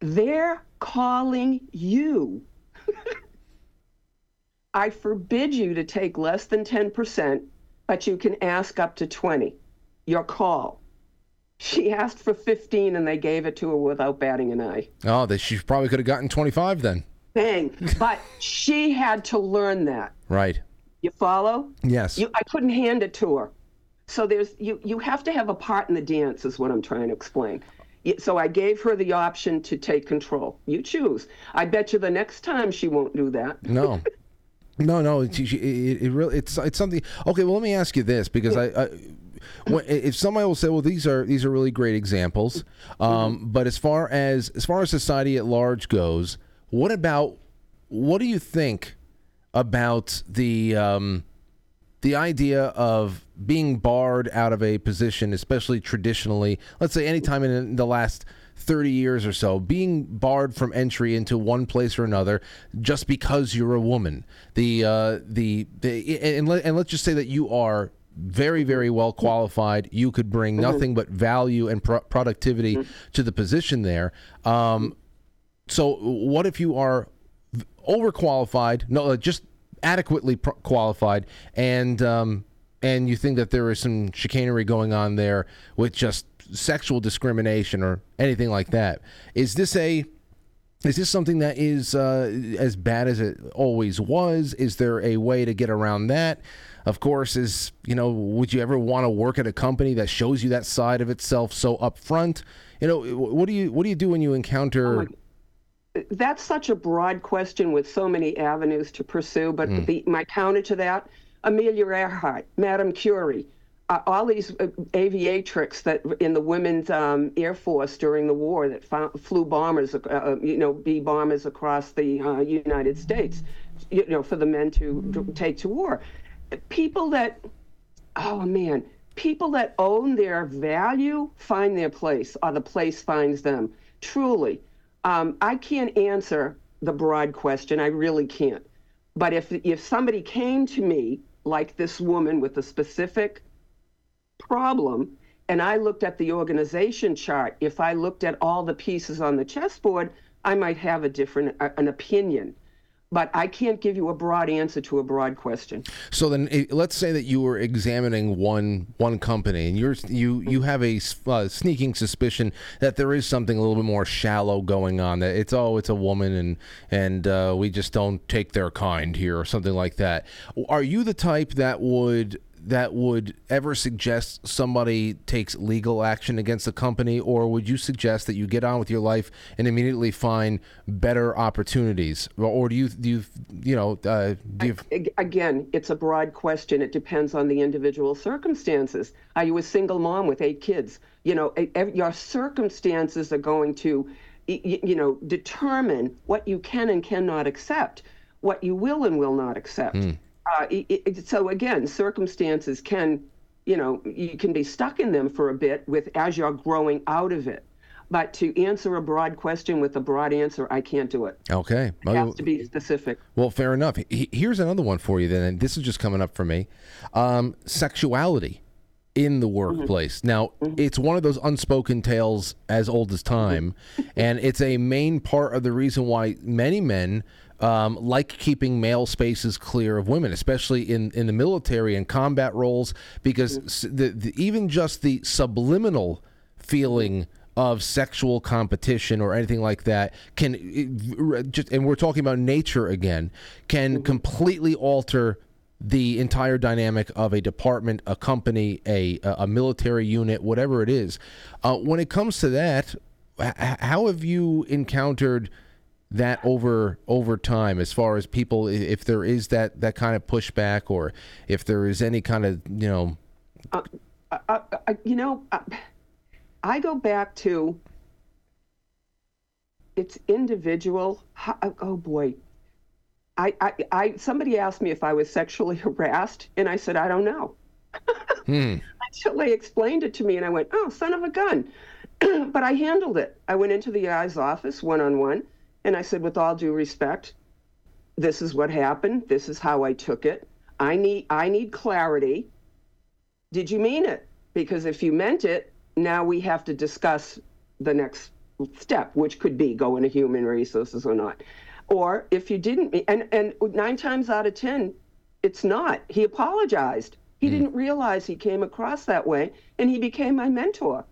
They're calling you. <laughs> I forbid you to take less than 10%, but you can ask up to 20. Your call. She asked for 15 and they gave it to her without batting an eye. Oh, that she probably could have gotten 25 then. Bang. But she had to learn that. Right. You follow? Yes. You, I couldn't hand it to her. So there's you you have to have a part in the dance is what I'm trying to explain. So I gave her the option to take control. You choose. I bet you the next time she won't do that. No. <laughs> No, no, it, it, it really it's it's something. Okay, well, let me ask you this because I, I when, if somebody will say, well, these are these are really great examples, um, but as far as as far as society at large goes, what about what do you think about the um, the idea of being barred out of a position, especially traditionally, let's say anytime in the last 30 years or so, being barred from entry into one place or another just because you're a woman. The, uh, the, the and, let, and let's just say that you are very, very well qualified. You could bring nothing but value and pro- productivity to the position there. Um, so what if you are overqualified? No, uh, just adequately pro- qualified, and um, and you think that there is some chicanery going on there with just sexual discrimination or anything like that. Is this a is this something that is uh, as bad as it always was? Is there a way to get around that? Of course, is you know, would you ever want to work at a company that shows you that side of itself so upfront? You know, what do you what do you do when you encounter? That's such a broad question with so many avenues to pursue. But the, my counter to that, Amelia Earhart, Madame Curie, uh, all these uh, that in the women's um, air force during the war that flew bombers, uh, uh, you know, B bombers across the uh, United States, you know, for the men to, to take to war. People that, oh man, people that own their value find their place, or the place finds them. Truly, um, I can't answer the broad question. I really can't. But if if somebody came to me like this woman with a specific problem, and I looked at the organization chart, if I looked at all the pieces on the chessboard, I might have a different an opinion. but I can't give you a broad answer to a broad question. So then, eh, let's say that you were examining one one company, and you're you you have a uh, sneaking suspicion that there is something a little bit more shallow going on. That it's oh, it's a woman, and and uh, we just don't take their kind here, or something like that. Are you the type that would that would ever suggest somebody takes legal action against the company, or would you suggest that you get on with your life and immediately find better opportunities, or, do you do you you know uh, do you? Ag- Again, it's a broad question. It depends on the individual circumstances. Are you a single mom with eight kids? You know, your circumstances are going to, you know, determine what you can and cannot accept, what you will and will not accept. Uh, i- i- so again, circumstances can, you know, you can be stuck in them for a bit with as you're growing out of it. But to answer a broad question with a broad answer, I can't do it. Okay. It Well, has to be specific. Well, fair enough. He- Here's another one for you then, and this is just coming up for me. Um, sexuality in the workplace. Now, it's one of those unspoken tales as old as time, and it's a main part of the reason why many men um, like keeping male spaces clear of women, especially in, in the military and combat roles, because s the, the, even just the subliminal feeling of sexual competition or anything like that can it- just and we're talking about nature again can completely alter the entire dynamic of a department a company a a military unit whatever it is. Uh, when it comes to that h- how have you encountered that over over time as far as people if there is that that kind of pushback or if there is any kind of you know uh, uh, you know, uh, I go back to it's individual. Oh boy, I, I, I, somebody asked me if I was sexually <laughs> harassed, and I said I don't know. <laughs> Until they explained it to me, and I went, "Oh, son of a gun!" <clears throat> but I handled it. I went into the guy's office one on one, and I said, with all due respect, this is what happened. This is how I took it. I need, I need clarity did you mean it? Because if you meant it, now we have to discuss the next step, which could be going to human resources or not. Or if you didn't, mean- and, and nine times out of 10, it's not. He apologized. He hmm. didn't realize he came across that way, and he became my mentor.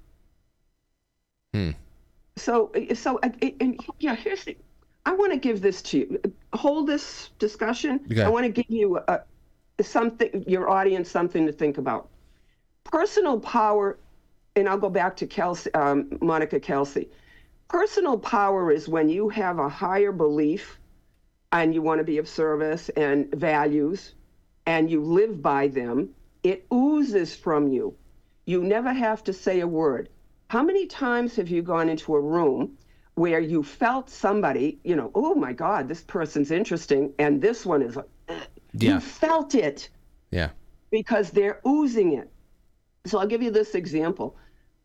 Hmm. So, so, uh, and yeah, here's the, I want to give this to you. Hold this discussion. Okay. I want to give you a, something, your audience, something to think about. Personal power, and I'll go back to Kelsey, um, Monica Kelsey. Personal power is when you have a higher belief and you want to be of service and values and you live by them, it oozes from you. You never have to say a word. How many times have you gone into a room where you felt somebody, you know, oh my God, this person's interesting, and this one is like, Yeah. you felt it yeah because they're oozing it. So I'll give you this example.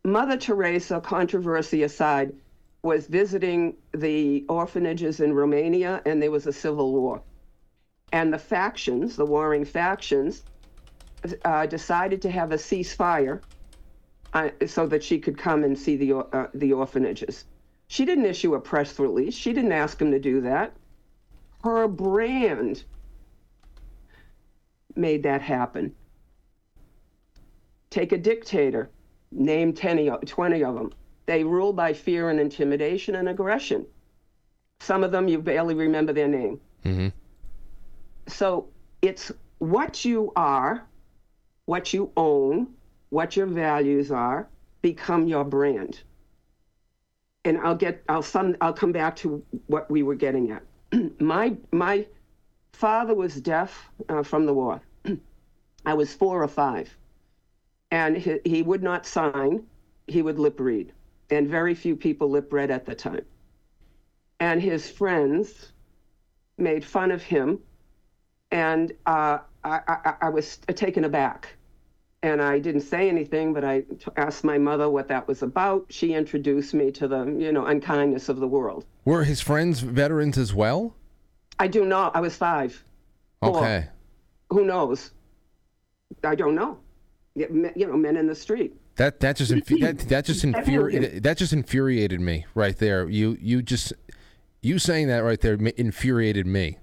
Mother Teresa, controversy aside, was visiting the orphanages in Romania and there was a civil war. And the factions, the warring factions, uh, decided to have a ceasefire so that she could come and see the, uh, the orphanages. She didn't issue a press release, she didn't ask them to do that. Her brand made that happen. Take a dictator, name 10, o- 20 of them. They rule by fear and intimidation and aggression. Some of them you barely remember their name. So it's what you are, what you own, what your values are, become your brand. And I'll get, I'll some, I'll come back to what we were getting at. <clears throat> my, my father was deaf uh, from the war. <clears throat> I was four or five. And he, he would not sign, he would lip read. And very few people lip read at the time. And his friends made fun of him. And uh, I, I, I was taken aback. And I didn't say anything, but I t- asked my mother what that was about. She introduced me to the, you know, unkindness of the world. were his friends veterans as well I do not. I was five. Okay Who knows? I don't know. Yeah, You know, men in the street. That that just infu- that that just infuriated that just infuriated me right there. You you just you saying that right there infuriated me.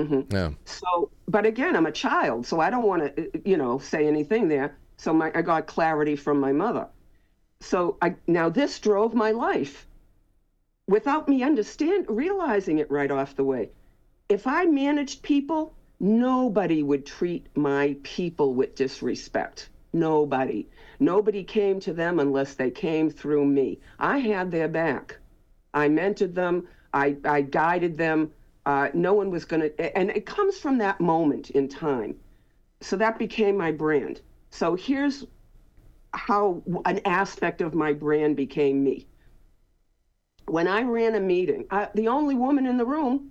Mm-hmm. Yeah. So, but again, I'm a child, so I don't want to, you know, say anything there. So my, I got clarity from my mother. So I now this drove my life without me understand realizing it right off the way. If I managed people, nobody would treat my people with disrespect. Nobody. Nobody came to them unless they came through me. I had their back. I mentored them. I, I guided them. Uh, no one was going to, and it comes from that moment in time. So that became my brand. So here's how an aspect of my brand became me. When I ran a meeting, I, the only woman in the room,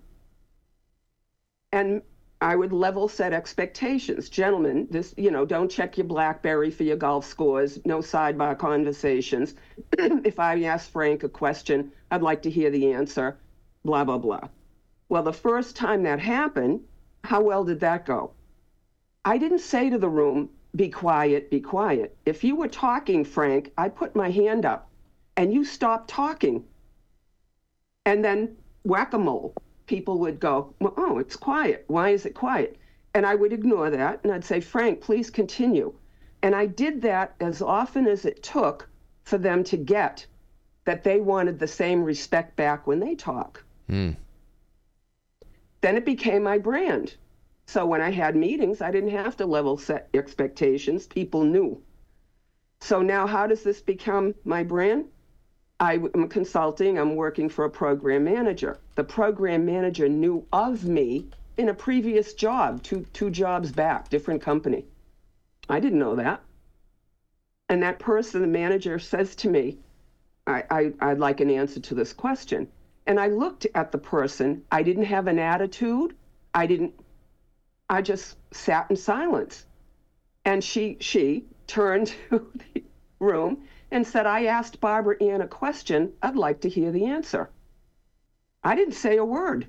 and I would level set expectations. Gentlemen, this, you know, don't check your Blackberry for your golf scores, no sidebar conversations. <clears throat> if I ask Frank a question, I'd like to hear the answer, blah, blah, blah. Well, the first time that happened, how well did that go? I didn't say to the room, be quiet, be quiet. If you were talking, Frank, I put my hand up and you stopped talking. And then whack a mole people would go, well, oh, it's quiet. Why is it quiet? And I would ignore that and I'd say, Frank, please continue. And I did that as often as it took for them to get that they wanted the same respect back when they talk. Mm. Then it became my brand. So when I had meetings, I didn't have to level set expectations. People knew. So now, how does this become my brand? I'm consulting, I'm working for a program manager. The program manager knew of me in a previous job, two, two jobs back, different company. I didn't know that. And that person, the manager, says to me, I, I, I'd like an answer to this question. And I looked at the person. I didn't have an attitude. I didn't, I just sat in silence. And she, she turned <laughs> to the room and said, I asked Barbara Ann a question. I'd like to hear the answer. I didn't say a word.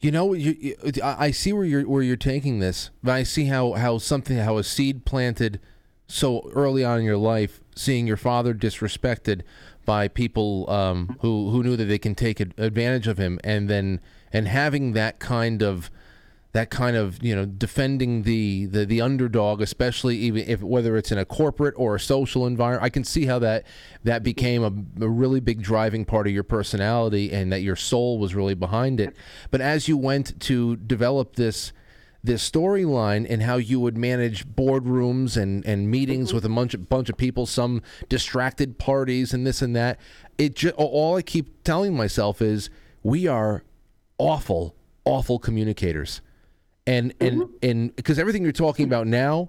You know, you, you, I see where you're where you're taking this, but I see how how something how a seed planted so early on in your life, seeing your father disrespected by people um, who who knew that they can take advantage of him, and then and having that kind of that kind of you know defending the, the the underdog especially even if whether it's in a corporate or a social environment i can see how that that became a, a, really big driving part of your personality and that your soul was really behind it. But as you went to develop this this storyline and how you would manage boardrooms and, and meetings mm-hmm. with a bunch of, bunch of people, some distracted parties and this and that. It just, all I keep telling myself is we are awful, awful communicators and and mm-hmm. and because everything you're talking about now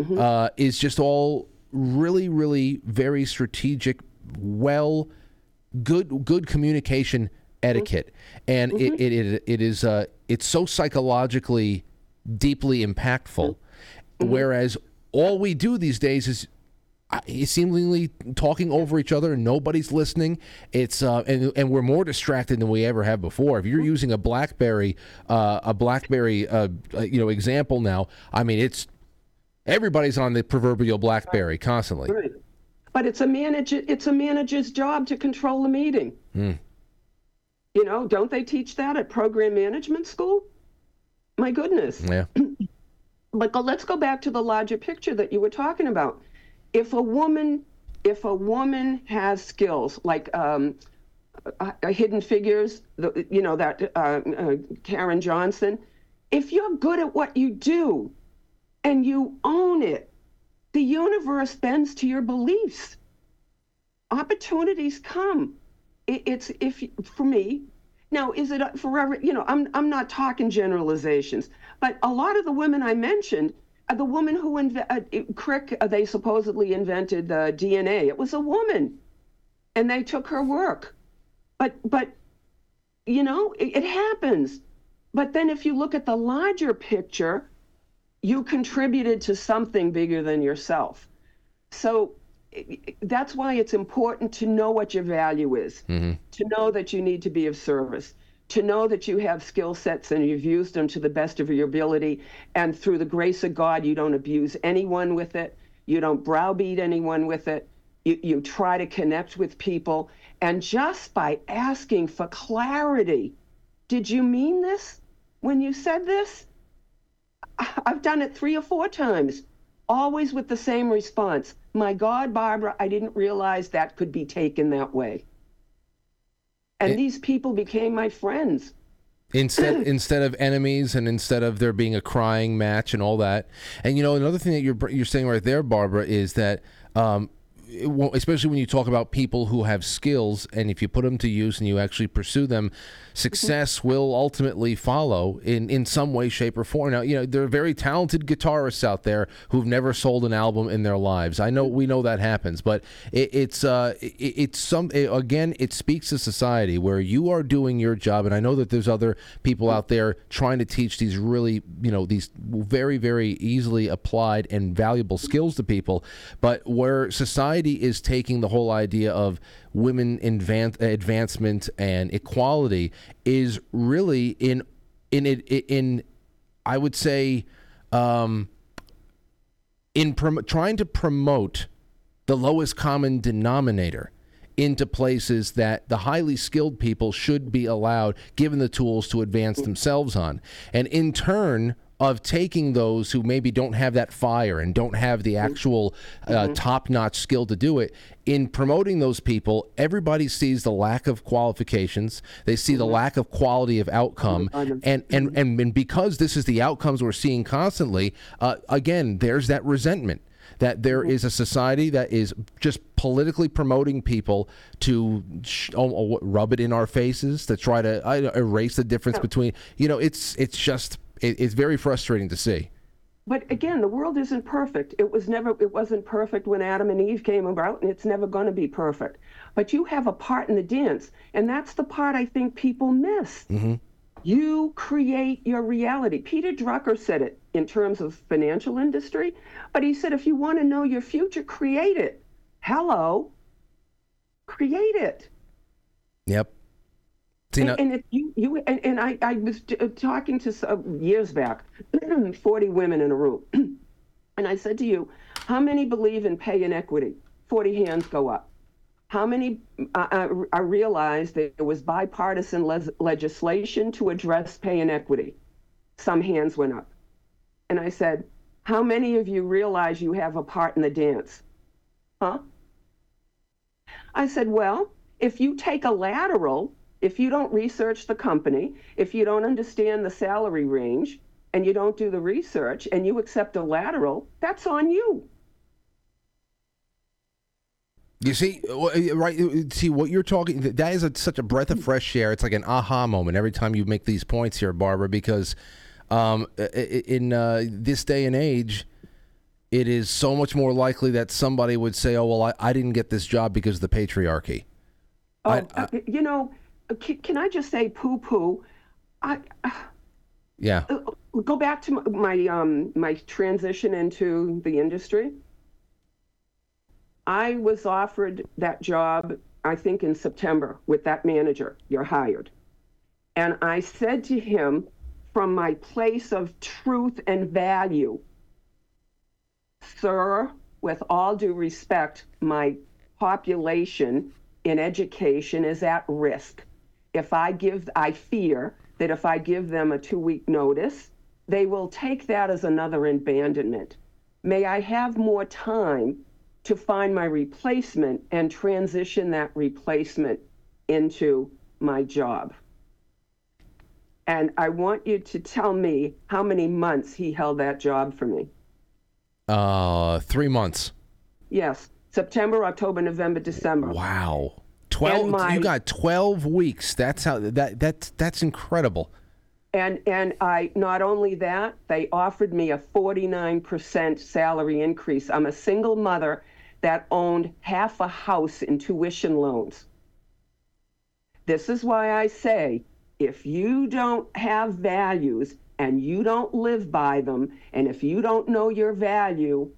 mm-hmm. uh, is just all really really very strategic well good good communication etiquette and mm-hmm. it, it, it is uh, it's so psychologically deeply impactful mm-hmm. whereas all we do these days is seemingly talking over each other and nobody's listening it's uh, and, and we're more distracted than we ever have before if you're mm-hmm. using a blackberry uh, a blackberry uh, uh, you know example now i mean it's everybody's on the proverbial blackberry constantly right. but it's a manager it's a manager's job to control the meeting mm. you know don't they teach that at program management school my goodness yeah <clears throat> but let's go back to the larger picture that you were talking about if a woman if a woman has skills like um, uh, hidden figures, the, you know that uh, uh, Karen Johnson, if you're good at what you do, and you own it, the universe bends to your beliefs. Opportunities come. It, it's if for me. Now, is it forever? You know, I'm I'm not talking generalizations, but a lot of the women I mentioned the woman who invented uh, Crick, uh, they supposedly invented the DNA. It was a woman, and they took her work. But but you know it, it happens. But then if you look at the larger picture, you contributed to something bigger than yourself. So that's why it's important to know what your value is, mm-hmm. to know that you need to be of service to know that you have skill sets and you've used them to the best of your ability. And through the grace of God, you don't abuse anyone with it, you don't browbeat anyone with it. You, you try to connect with people. And just by asking for clarity, did you mean this? when you said this, I've done it three or four times, always with the same response. My God, Barbara, I didn't realize that could be taken that way. And it, these people became my friends. Instead, <clears throat> instead of enemies, and instead of there being a crying match and all that, and you know another thing that you're you're saying right there, Barbara, is that um, especially when you talk about people who have skills and if you put them to use and you actually pursue them success mm-hmm. will ultimately follow in in some way shape or form now you know there are very talented guitarists out there who've never sold an album in their lives i know we know that happens but it, it's uh it, it's some it, again it speaks to society where you are doing your job and i know that there's other people out there trying to teach these really you know these very very easily applied and valuable skills to people but where society society is taking the whole idea of women advan- advancement and equality is really in in it in I would say um, in prom- trying to promote the lowest common denominator into places that the highly skilled people should be allowed given the tools to advance themselves on. And in turn of taking those who maybe don't have that fire and don't have the actual uh, mm-hmm. top-notch skill to do it in promoting those people everybody sees the lack of qualifications they see mm-hmm. the lack of quality of outcome mm-hmm. and, and and and because this is the outcomes we're seeing constantly uh, again there's that resentment that there mm-hmm. a society that is just politically promoting people to sh- oh, oh, rub it in our faces to try to uh, erase the difference between you know it's it's just it, it's very frustrating to see. But again, the world isn't perfect. It was never it wasn't perfect when Adam and Eve came about, and it's never going to be perfect. But you have a part in the dance, and that's the part I think people miss. Mm-hmm. You create your reality. Peter Drucker said it in terms of financial industry, but he said if you want to know your future, create it. Hello, create it. Yep. And, and if you, you and, and I, I was uh, talking to some, uh, years back, <clears throat> 40 women in a room. <clears throat> and I said to you, how many believe in pay inequity? 40 hands go up. How many, uh, uh, I, I realized that there was bipartisan le- legislation to address pay inequity. Some hands went up. And I said, how many of you realize you have a part in the dance? Huh? I said, well, if you take a lateral if you don't research the company, if you don't understand the salary range, and you don't do the research, and you accept a lateral, that's on you. You see, right? See what you're talking. That is a, such a breath of fresh air. It's like an aha moment every time you make these points here, Barbara. Because um, in uh, this day and age, it is so much more likely that somebody would say, "Oh, well, I, I didn't get this job because of the patriarchy." Oh, I, I, you know, can, can I just say poo poo? I yeah. Uh, go back to my um my transition into the industry. I was offered that job, I think in September, with that manager. You're hired. And I said to him, from my place of truth and value, Sir, with all due respect, my population in education is at risk if I give, I fear that if I give them a two week notice, they will take that as another abandonment. May I have more time to find my replacement and transition that replacement into my job? And I want you to tell me how many months he held that job for me. Uh, three months. Yes, September, October, November, December. Wow. Twelve. My, you got twelve weeks. That's how that that that's incredible. And and I not only that, they offered me a forty nine percent salary increase. I'm a single mother that owned half a house in tuition loans. This is why I say if you don't have values and you don't live by them, and if you don't know your value,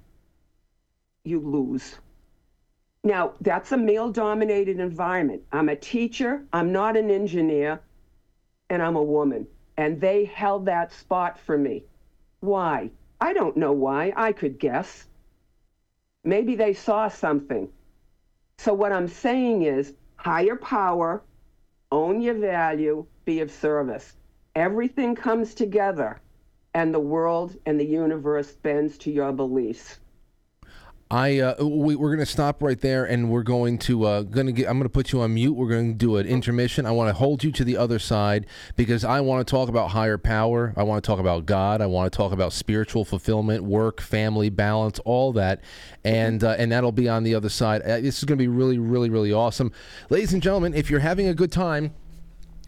you lose. Now, that's a male dominated environment. I'm a teacher, I'm not an engineer, and I'm a woman. And they held that spot for me. Why? I don't know why. I could guess. Maybe they saw something. So, what I'm saying is higher power, own your value, be of service. everything comes together and the world and the universe bends to your beliefs. I uh, we, we're going to stop right there, and we're going to uh, to get. I'm going to put you on mute. We're going to do an intermission. I want to hold you to the other side because I want to talk about higher power. I want to talk about God. I want to talk about spiritual fulfillment, work, family balance, all that, and uh, and that'll be on the other side. Uh, this is going to be really, really, really awesome, ladies and gentlemen. If you're having a good time,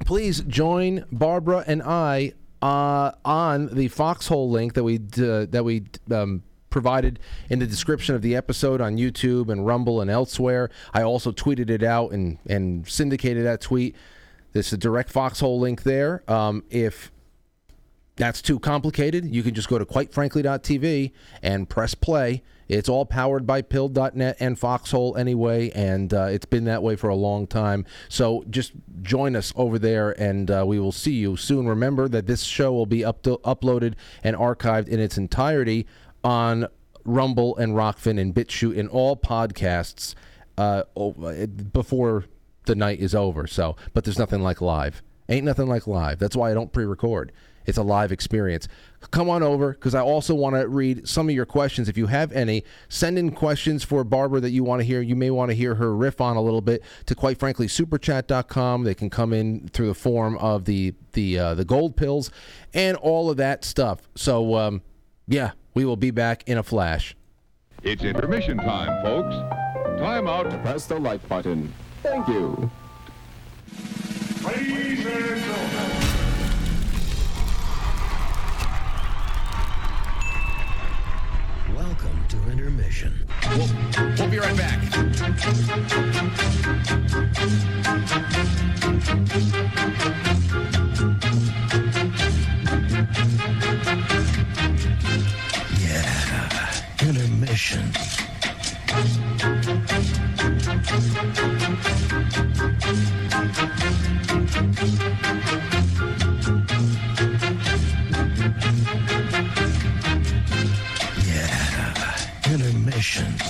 please join Barbara and I uh, on the Foxhole link that we that we. Um, provided in the description of the episode on YouTube and Rumble and elsewhere. I also tweeted it out and, and syndicated that tweet. There's a direct foxhole link there. Um, if that's too complicated, you can just go to quitefrankly.tv and press play. It's all powered by pilled.net and Foxhole anyway, and uh, it's been that way for a long time. So just join us over there, and uh, we will see you soon. Remember that this show will be up to, uploaded and archived in its entirety on Rumble and Rokfin and BitChute and all podcasts uh, before the night is over. So, but there's nothing like live. Ain't nothing like live. That's why I don't pre-record. It's a live experience. Come on over because I also want to read some of your questions. If you have any, send in questions for Barbara that you want to hear. You may want to hear her riff on a little bit to quite frankly superchat.com. They can come in through the form of the the uh, the gold pills and all of that stuff. So um, yeah, we will be back in a flash. It's intermission time, folks. Time out to press the like button. Thank you. Ladies and gentlemen. Welcome to intermission. We'll, we'll be right back. Yeah, intermission.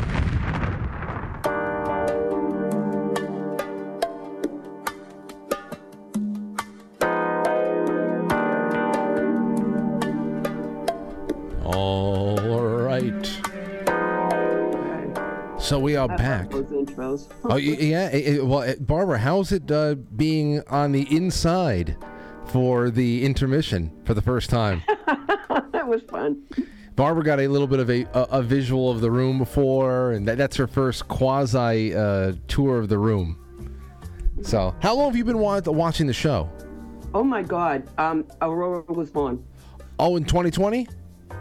So we are back. <laughs> Oh yeah. eh, well, Barbara, how's it uh, being on the inside for the intermission for the first time? <laughs> that was fun. Barbara got a little bit of a, a, a visual of the room before, and that, that's her first quasi uh, tour of the room. So, how long have you been watching the show? Oh my God. Um, Aurora was born. Oh, in 2020?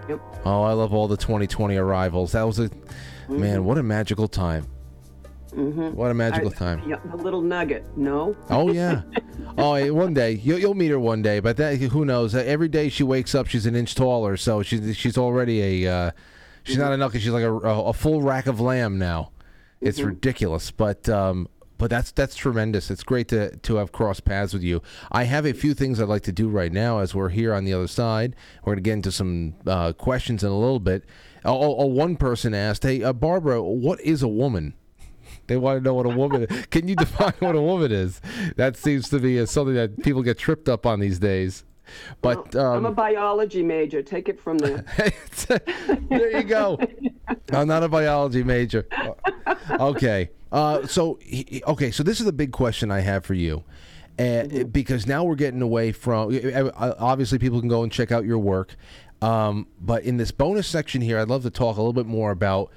Yep. Oh, I love all the 2020 arrivals. That was a man. What a magical time. Mm-hmm. What a magical I- time. Yeah, the little nugget. No. Oh yeah. <laughs> oh, eh, one day you'll, you'll meet her one day, but that who knows? Uh, Every day she wakes up, she's an inch taller, so she's she's already a uh, she's not a knuckle. She's like a, a, a full rack of lamb now. It's ridiculous, but um, but that's that's tremendous. It's great to to have crossed paths with you. I have a few things I'd like to do right now as we're here on the other side. We're gonna get into some uh, questions in a little bit. Oh, oh, one person asked, "Hey, uh, Barbara, what is a woman?" They want to know what a woman. is. Can you <laughs> define what a woman is? That seems to be uh, something that people get tripped up on these days. But Well, I'm a um, biology major. Take it from there. <laughs> there you go. I'm not a biology major. Okay. Uh, so okay. So this is the big question I have for you, uh, because now we're getting away from. uh, Obviously, people can go and check out your work, um, but in this bonus section here, I'd love to talk a little bit more about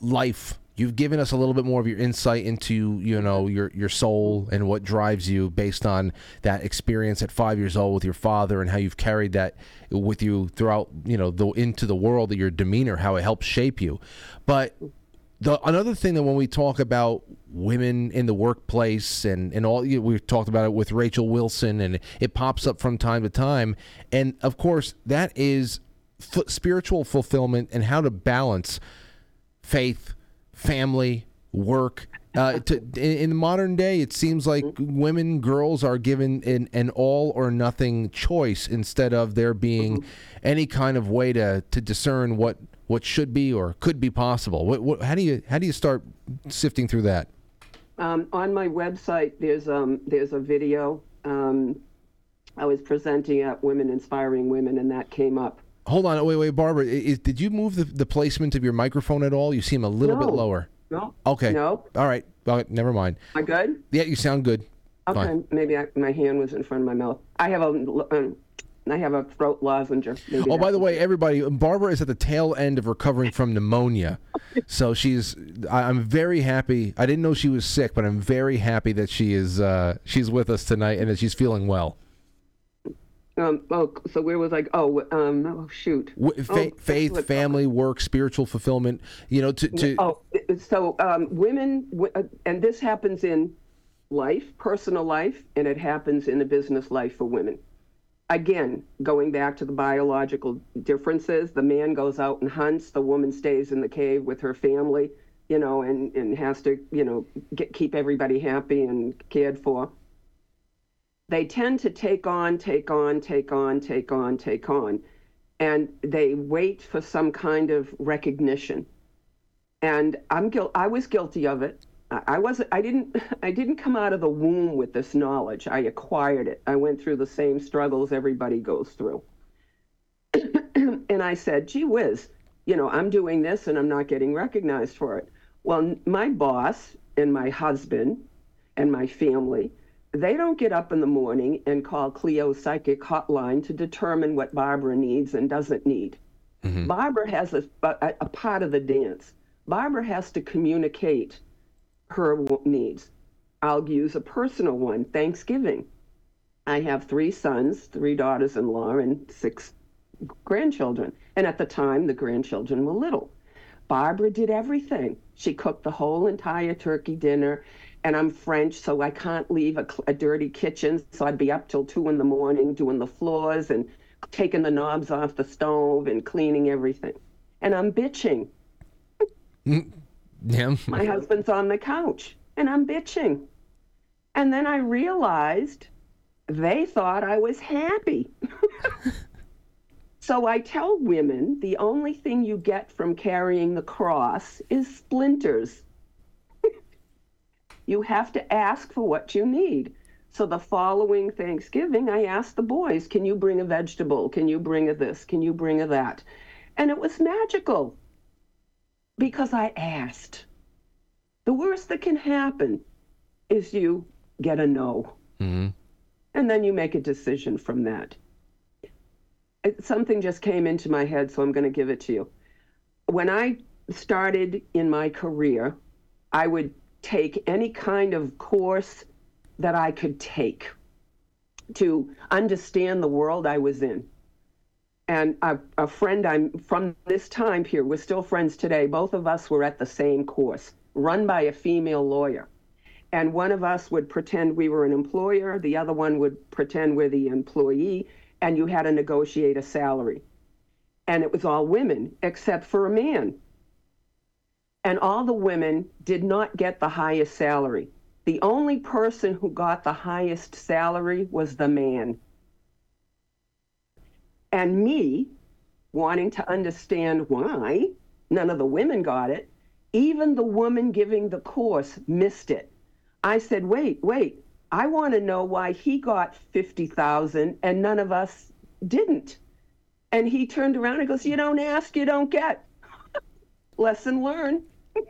life. You've given us a little bit more of your insight into, you know, your your soul and what drives you based on that experience at five years old with your father and how you've carried that with you throughout, you know, the into the world, your demeanor, how it helps shape you. But the another thing that when we talk about women in the workplace and and all you, we've talked about it with Rachel Wilson and it pops up from time to time and of course that is f- spiritual fulfillment and how to balance faith, family, work. Uh, to, in, in the modern day, it seems like women, girls are given an, an all or nothing choice instead of there being any kind of way to, to discern what, what should be or could be possible. What, what, how do you how do you start sifting through that? Um, on my website, there's um, there's a video. Um, I was presenting at Women Inspiring Women, and that came up. Hold on, wait, wait, Barbara. Is, did you move the, the placement of your microphone at all? You seem a little bit lower. No. Okay. No. All right. All right. Never mind. Am I good? Yeah, you sound good. Okay. Fine. Maybe I, my hand was in front of my mouth. I have a I have a throat lozenge. Maybe Oh, by the way, everybody, Barbara is at the tail end of recovering from pneumonia. So she's. I, I'm very happy. I didn't know she was sick, but I'm very happy that she is. Uh, she's with us tonight and that she's feeling well. Um, oh, so where was I? Oh, um, oh shoot. W- fa- Oh, faith, family, work, spiritual fulfillment. You know, to. to Oh, so um, women, uh, and this happens in life, personal life, and it happens in the business life for women. Again, going back to the biological differences, the man goes out and hunts, the woman stays in the cave with her family, you know, and, and has to, you know, get, keep everybody happy and cared for. They tend to take on, take on, take on, take on, take on, and they wait for some kind of recognition and I'm guil- I was guilty of it. I I wasn't. I didn't. <laughs> I didn't come out of the womb with this knowledge. I acquired it. I went through the same struggles everybody goes through. <clears throat> and I said, "Gee whiz, you know, I'm doing this and I'm not getting recognized for it." Well, my boss and my husband and my family, they don't get up in the morning and call Cleo's psychic hotline to determine what Barbara needs and doesn't need. Mm-hmm. Barbara has a, a, a part of the dance. Barbara has to communicate her needs. I'll use a personal one Thanksgiving. I have three sons, three daughters in law, and six grandchildren. And at the time, the grandchildren were little. Barbara did everything. She cooked the whole entire turkey dinner. And I'm French, so I can't leave a, a dirty kitchen. So I'd be up till two in the morning doing the floors and taking the knobs off the stove and cleaning everything. And I'm bitching. Hmm. Yeah. <laughs> My husband's on the couch and I'm bitching. And then I realized they thought I was happy. <laughs> so I tell women the only thing you get from carrying the cross is splinters. <laughs> you have to ask for what you need. So the following Thanksgiving, I asked the boys, Can you bring a vegetable? Can you bring a this? Can you bring a that? And it was magical because I asked. The worst that can happen is you get a no. Mhm. And then you make a decision from that. It, something just came into my head, so I'm going to give it to you. When I started in my career, I would take any kind of course that I could take to understand the world I was in. And a, a friend I'm from this time period, we're still friends today. Both of us were at the same course, run by a female lawyer. And one of us would pretend we were an employer, the other one would pretend we're the employee, and you had to negotiate a salary. And it was all women, except for a man. And all the women did not get the highest salary. The only person who got the highest salary was the man. And me, wanting to understand why none of the women got it, Even the woman giving the course missed it. I said, wait, wait, I want to know why he got 50,000 and none of us didn't. And he turned around and goes, You don't ask, you don't get. Lesson learned.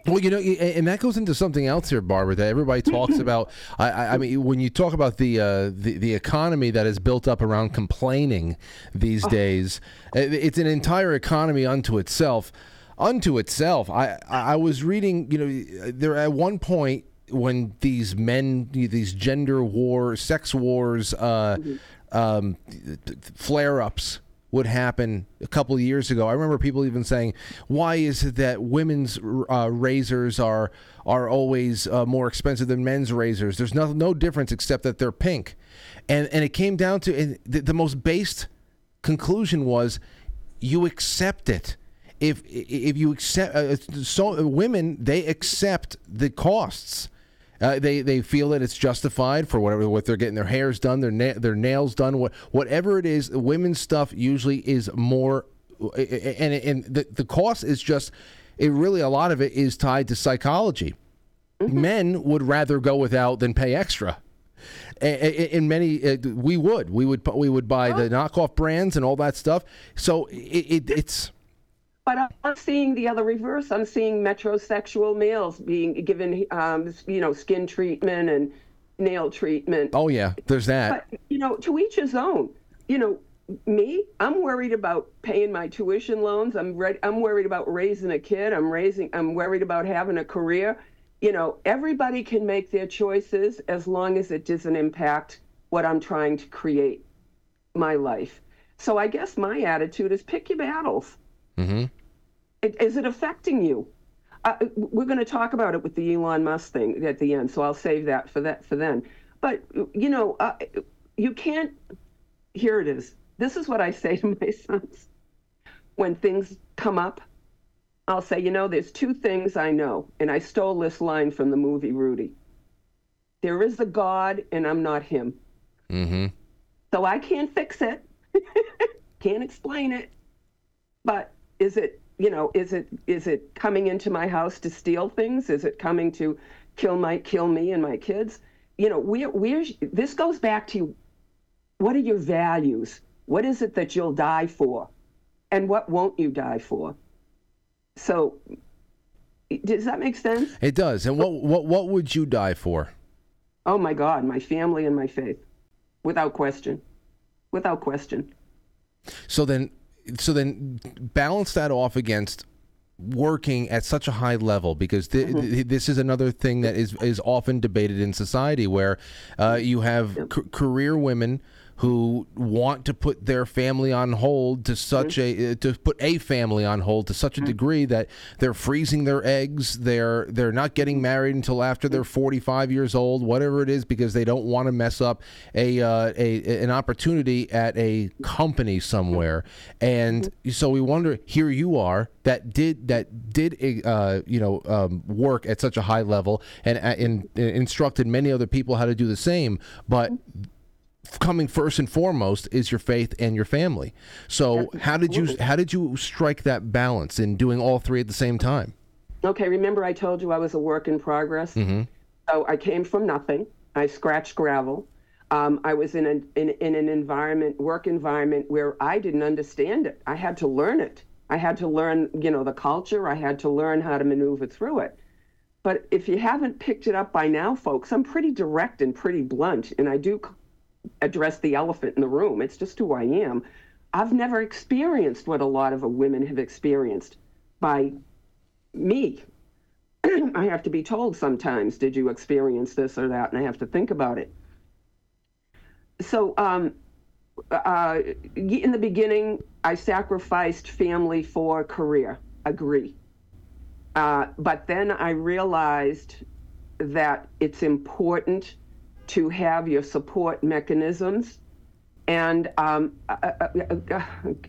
Well, you know, and that goes into something else here, Barbara. That everybody talks about. I, I mean, when you talk about the, uh, the the economy that is built up around complaining these oh. days, it's an entire economy unto itself. Unto itself. I I was reading. You know, there at one point when these men, these gender wars, sex wars, uh, mm-hmm. um, flare ups would happen a couple years ago. I remember people even saying, "Why is it that women's uh, razors are are always uh, more expensive than men's razors? There's no no difference except that they're pink." And and it came down to the, the most based conclusion was, you accept it. If if you accept uh, so women they accept the costs uh, they they feel that it's justified for whatever what they're getting their hairs done, their na- their nails done, what whatever it is. Women's stuff usually is more, and and the the cost is just it really a lot of it is tied to psychology. Mm-hmm. Men would rather go without than pay extra. In many, uh, we would we would we would buy the knockoff brands and all that stuff. So it, it it's but I'm seeing the other reverse. I'm seeing metrosexual males being given, um, you know, skin treatment and nail treatment. Oh yeah, there's that. But you know, to each his own. You know, me, I'm worried about paying my tuition loans. I'm ready. I'm worried about raising a kid. I'm raising. I'm worried about having a career. You know, everybody can make their choices as long as it doesn't impact what I'm trying to create, my life. So I guess my attitude is pick your battles. Mm-hmm. Is it affecting you? Uh, we're going to talk about it with the Elon Musk thing at the end, so I'll save that for that for then. But you know, uh, you can't. Here it is. This is what I say to <laughs> my sons when things come up. I'll say, you know, there's two things I know, and I stole this line from the movie Rudy. There is a God, and I'm not him. Mm-hmm. So I can't fix it, <laughs> can't explain it, but is it you know is it is it coming into my house to steal things? Is it coming to kill my kill me and my kids? You know we we this goes back to what are your values? What is it that you'll die for? And what won't you die for? So does that make sense? It does. And what what what would you die for? Oh my god my family and my faith. Without question. Without question. So then so then balance that off against working at such a high level because th- mm-hmm. th- this is another thing that is is often debated in society where uh, you have c- career women who want to put their family on hold to such mm-hmm. a to put a family on hold to such a mm-hmm. degree that they're freezing their eggs they're they're not getting married until after they're 45 years old whatever it is because they don't want to mess up a, uh, a an opportunity at a company somewhere and mm-hmm. so we wonder here you are that did that did uh, you know um, work at such a high level and, and, and instructed many other people how to do the same but coming first and foremost is your faith and your family. So how did you how did you strike that balance in doing all three at the same time? Okay, remember I told you I was a work in progress. Mm-hmm. So I came from nothing. I scratched gravel. Um, I was in, a, in in an environment, work environment, where I didn't understand it. I had to learn it. I had to learn, you know, the culture. I had to learn how to maneuver through it. But if you haven't picked it up by now, folks, I'm pretty direct and pretty blunt, and I do address the elephant in the room. It's just who I am. I've never experienced what a lot of women have experienced by me. <clears throat> I have to be told sometimes, did you experience this or that? And I have to think about it. So, um, uh, in the beginning, I sacrificed family for career. Agree. Uh, but then I realized that it's important to have your support mechanisms. And um, uh, uh, uh,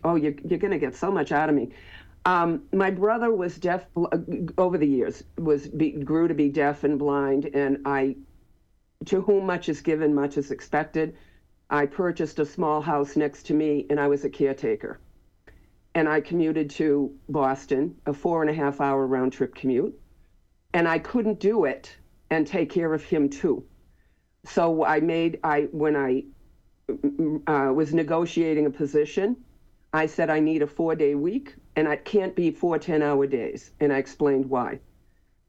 oh, you're, you're going to get so much out of me. Um, my brother was deaf over the years, was be, grew to be deaf and blind, and I, to whom much is given, much is expected. I purchased a small house next to me, and I was a caretaker. And I commuted to Boston, a four and a half hour round trip commute. and I couldn't do it and take care of him too. So I made I when I uh, was negotiating a position, I said I need a four day week and it can't be four 10 hour days. And I explained why.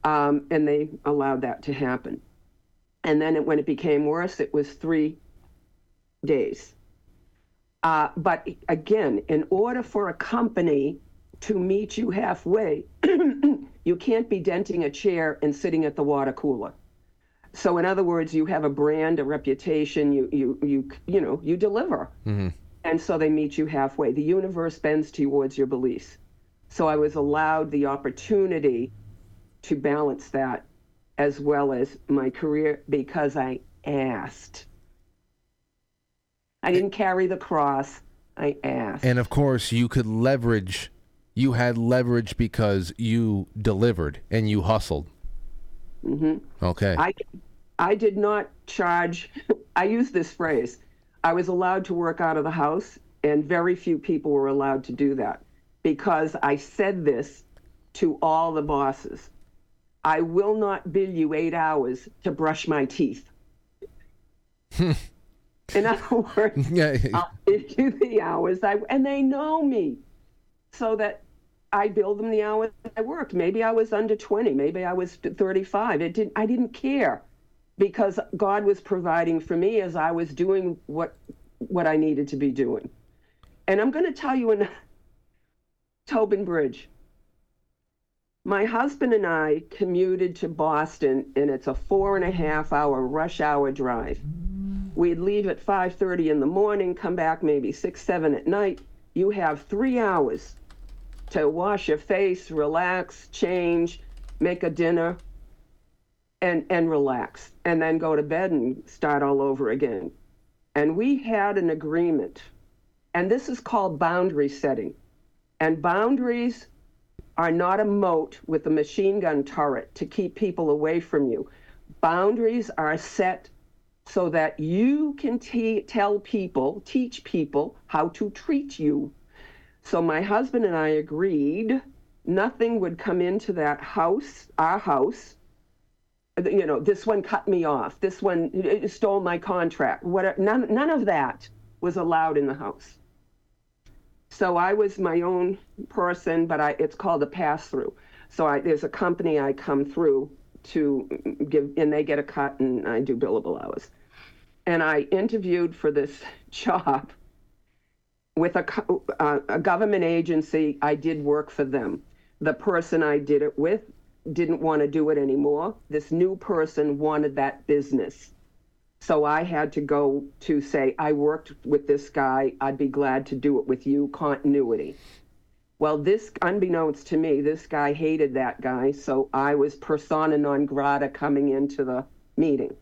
Um, and they allowed that to happen. And then it, when it became worse, it was three days. Uh, but again, in order for a company to meet you halfway, <clears throat> you can't be denting a chair and sitting at the water cooler. So in other words, you have a brand, a reputation, you you you you know, you deliver. Mm-hmm. And so they meet you halfway. The universe bends towards your beliefs. So I was allowed the opportunity to balance that as well as my career because I asked. I didn't carry the cross. I asked. And of course, you could leverage. You had leverage because you delivered and you hustled. Hmm Okay. I, I did not charge. <laughs> I use this phrase. I was allowed to work out of the house, and very few people were allowed to do that because I said this to all the bosses. I will not bill you eight hours to brush my teeth. <laughs> In other words, yeah. I'll bill you the hours I and they know me, so that I bill them the hours I worked. Maybe I was under twenty, maybe I was thirty-five. It didn't. I didn't care, because God was providing for me as I was doing what what I needed to be doing. And I'm going to tell you in <laughs> Tobin Bridge. My husband and I commuted to Boston, and it's a four and a half hour rush hour drive. We'd leave at 5:30 in the morning, come back maybe six, seven at night. You have three hours to wash your face, relax, change, make a dinner, and and relax, and then go to bed and start all over again. And we had an agreement, and this is called boundary setting. And boundaries are not a moat with a machine gun turret to keep people away from you. Boundaries are set so that you can te- tell people, teach people how to treat you. So my husband and I agreed nothing would come into that house, our house. You know, this one cut me off. This one stole my contract. Whatever. None, none of that was allowed in the house. So I was my own person, but I, it's called a pass through. So I, there's a company I come through to give, and they get a cut, and I do billable hours. And I interviewed for this <laughs> job with a, uh, a government agency. I did work for them. The person I did it with didn't want to do it anymore. This new person wanted that business. So I had to go to say, I worked with this guy. I'd be glad to do it with you. Continuity. Well, this, unbeknownst to me, this guy hated that guy. So I was persona non grata coming into the meeting,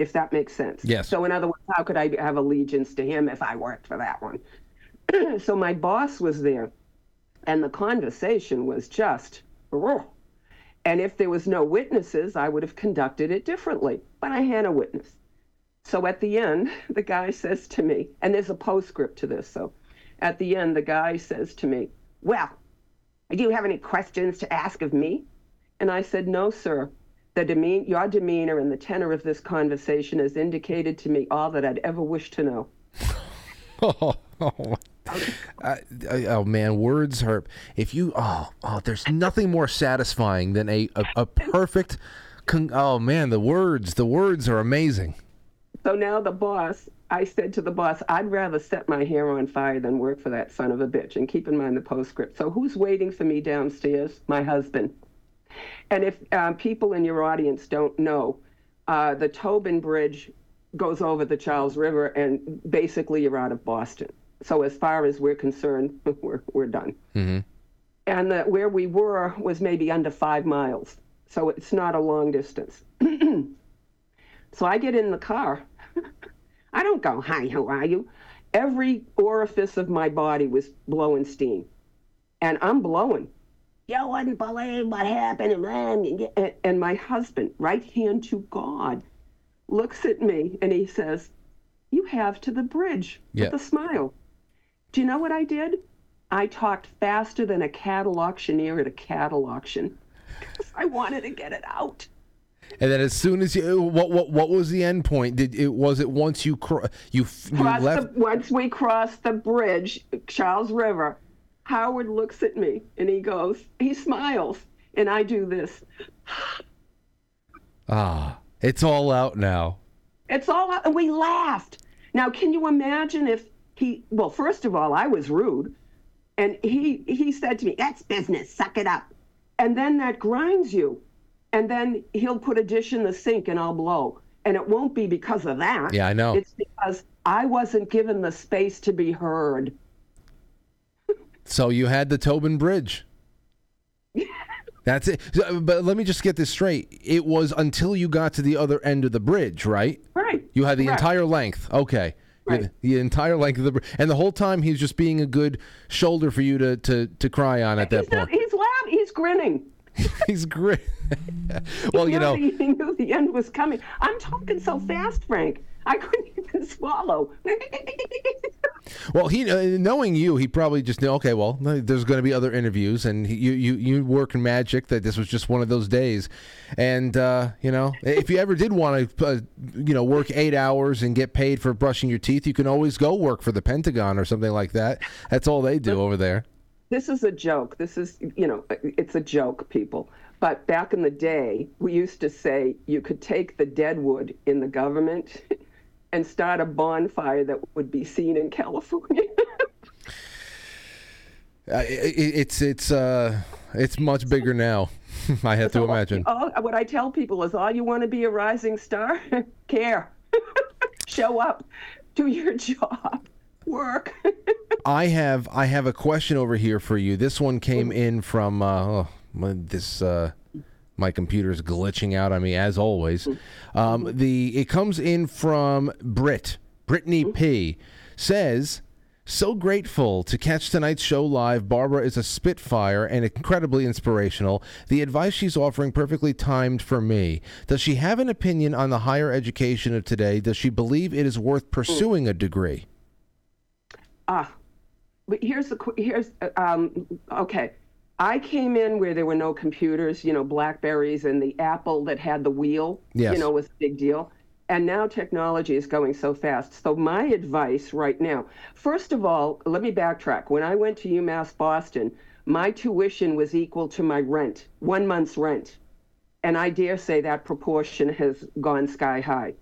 if that makes sense. Yes. So, in other words, how could I have allegiance to him if I worked for that one? <clears throat> so my boss was there, and the conversation was just, and if there was no witnesses, I would have conducted it differently. But I had a witness. So at the end, <laughs> the guy says to me, and there's a postscript to this. So at the end, the guy says to me, Well, do you have any questions to ask of me? And I said, No, sir. The demean- your demeanor and the tenor of this conversation has indicated to me all that I'd ever wish to know. <laughs> Oh, oh, <laughs> Oh man, words are. If you oh oh, there's nothing more satisfying than a a, a perfect. Con, oh man, the words the words are amazing. So now the boss, I said to the boss, I'd rather set my hair on fire than work for that son of a bitch. And keep in mind the postscript. So who's waiting for me downstairs? My husband. And if uh, people in your audience don't know, uh, the Tobin Bridge goes over the Charles River, and basically you're out of Boston. So as far as we're concerned, <laughs> we're we're done. Mm-hmm. And the, where we were was maybe under five miles, so it's not a long distance. <clears throat> so I get in the car. <laughs> I don't go, "Hi, how are you?" Every orifice of my body was blowing steam, and I'm blowing. You wouldn't believe what happened, and, and my husband, right hand to God, looks at me and he says, "You have to the bridge Yeah. with a smile." Do you know what I did? I talked faster than a cattle auctioneer at a cattle auction. 'Cause <laughs> I wanted to get it out. And then as soon as you, what what what was the end point? Did it was it once you cro- you, you left? the, once we crossed the bridge, Charles River, Howard looks at me and he goes, he smiles, and I do this. <sighs> Ah, it's all out now. It's all out, and we laughed. Now, can you imagine if he? Well, first of all, I was rude, and he he said to me, "That's business. Suck it up." And then that grinds you, and then he'll put a dish in the sink, and I'll blow, and it won't be because of that. Yeah, I know. It's because I wasn't given the space to be heard. So you had the Tobin Bridge. <laughs> That's it. So, But let me just get this straight. It was until you got to the other end of the bridge, right? Right. You had the Correct. entire length. Okay. Right. The entire length of the. And the whole time he's just being a good shoulder for you to, to, to cry on at that He's, not, point. he's laughing. He's grinning. <laughs> he's great. <laughs> well, you know, he knew the end was coming. I'm talking so fast, Frank. I couldn't even swallow. <laughs> well, he uh, knowing you, he probably just knew. Okay, well, there's going to be other interviews, and he, you you you work in magic that this was just one of those days. And uh, you know, if you ever did want to, uh, you know, work eight hours and get paid for brushing your teeth, you can always go work for the Pentagon or something like that. That's all they do over there. this is a joke. This is, you know, it's a joke, people. But back in the day, we used to say you could take the dead wood in the government <laughs> and start a bonfire that would be seen in California. <laughs> Uh, it, it's it's uh it's much bigger now. <laughs> I have to imagine. all, what I tell people is all you want to be a rising star? <laughs> Care. Show up. Do your job. Work. I have I have a question over here for you. This one came in from uh, oh, this uh, my computer's glitching out on me as always. Um, the it comes in from Brit Brittany P says. So grateful to catch tonight's show live. Barbara is a spitfire and incredibly inspirational. The advice she's offering perfectly timed for me. Does she have an opinion on the higher education of today? Does she believe it is worth pursuing a degree? Ah, but here's the here's uh, um okay. I came in where there were no computers, you know, Blackberries and the Apple that had the wheel, Yes. you know, was a big deal. And now technology is going so fast. So my advice right now, first of all, let me backtrack. When I went to UMass Boston, my tuition was equal to my rent, one month's rent. And I dare say that proportion has gone sky high.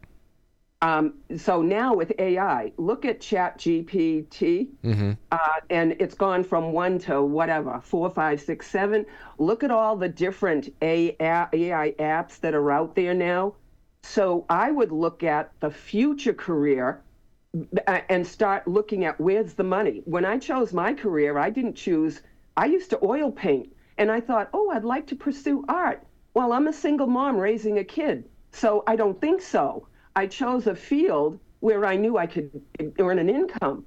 Um, so now with AI, look at Chat GPT, uh, and it's gone from one to whatever, four, five, six, seven. Look at all the different AI, AI apps that are out there now. So I would look at the future career uh, and start looking at where's the money. When I chose my career, I didn't choose, I used to oil paint, and I thought, oh, I'd like to pursue art. Well, I'm a single mom raising a kid, so I don't think so. I chose a field where I knew I could earn an income.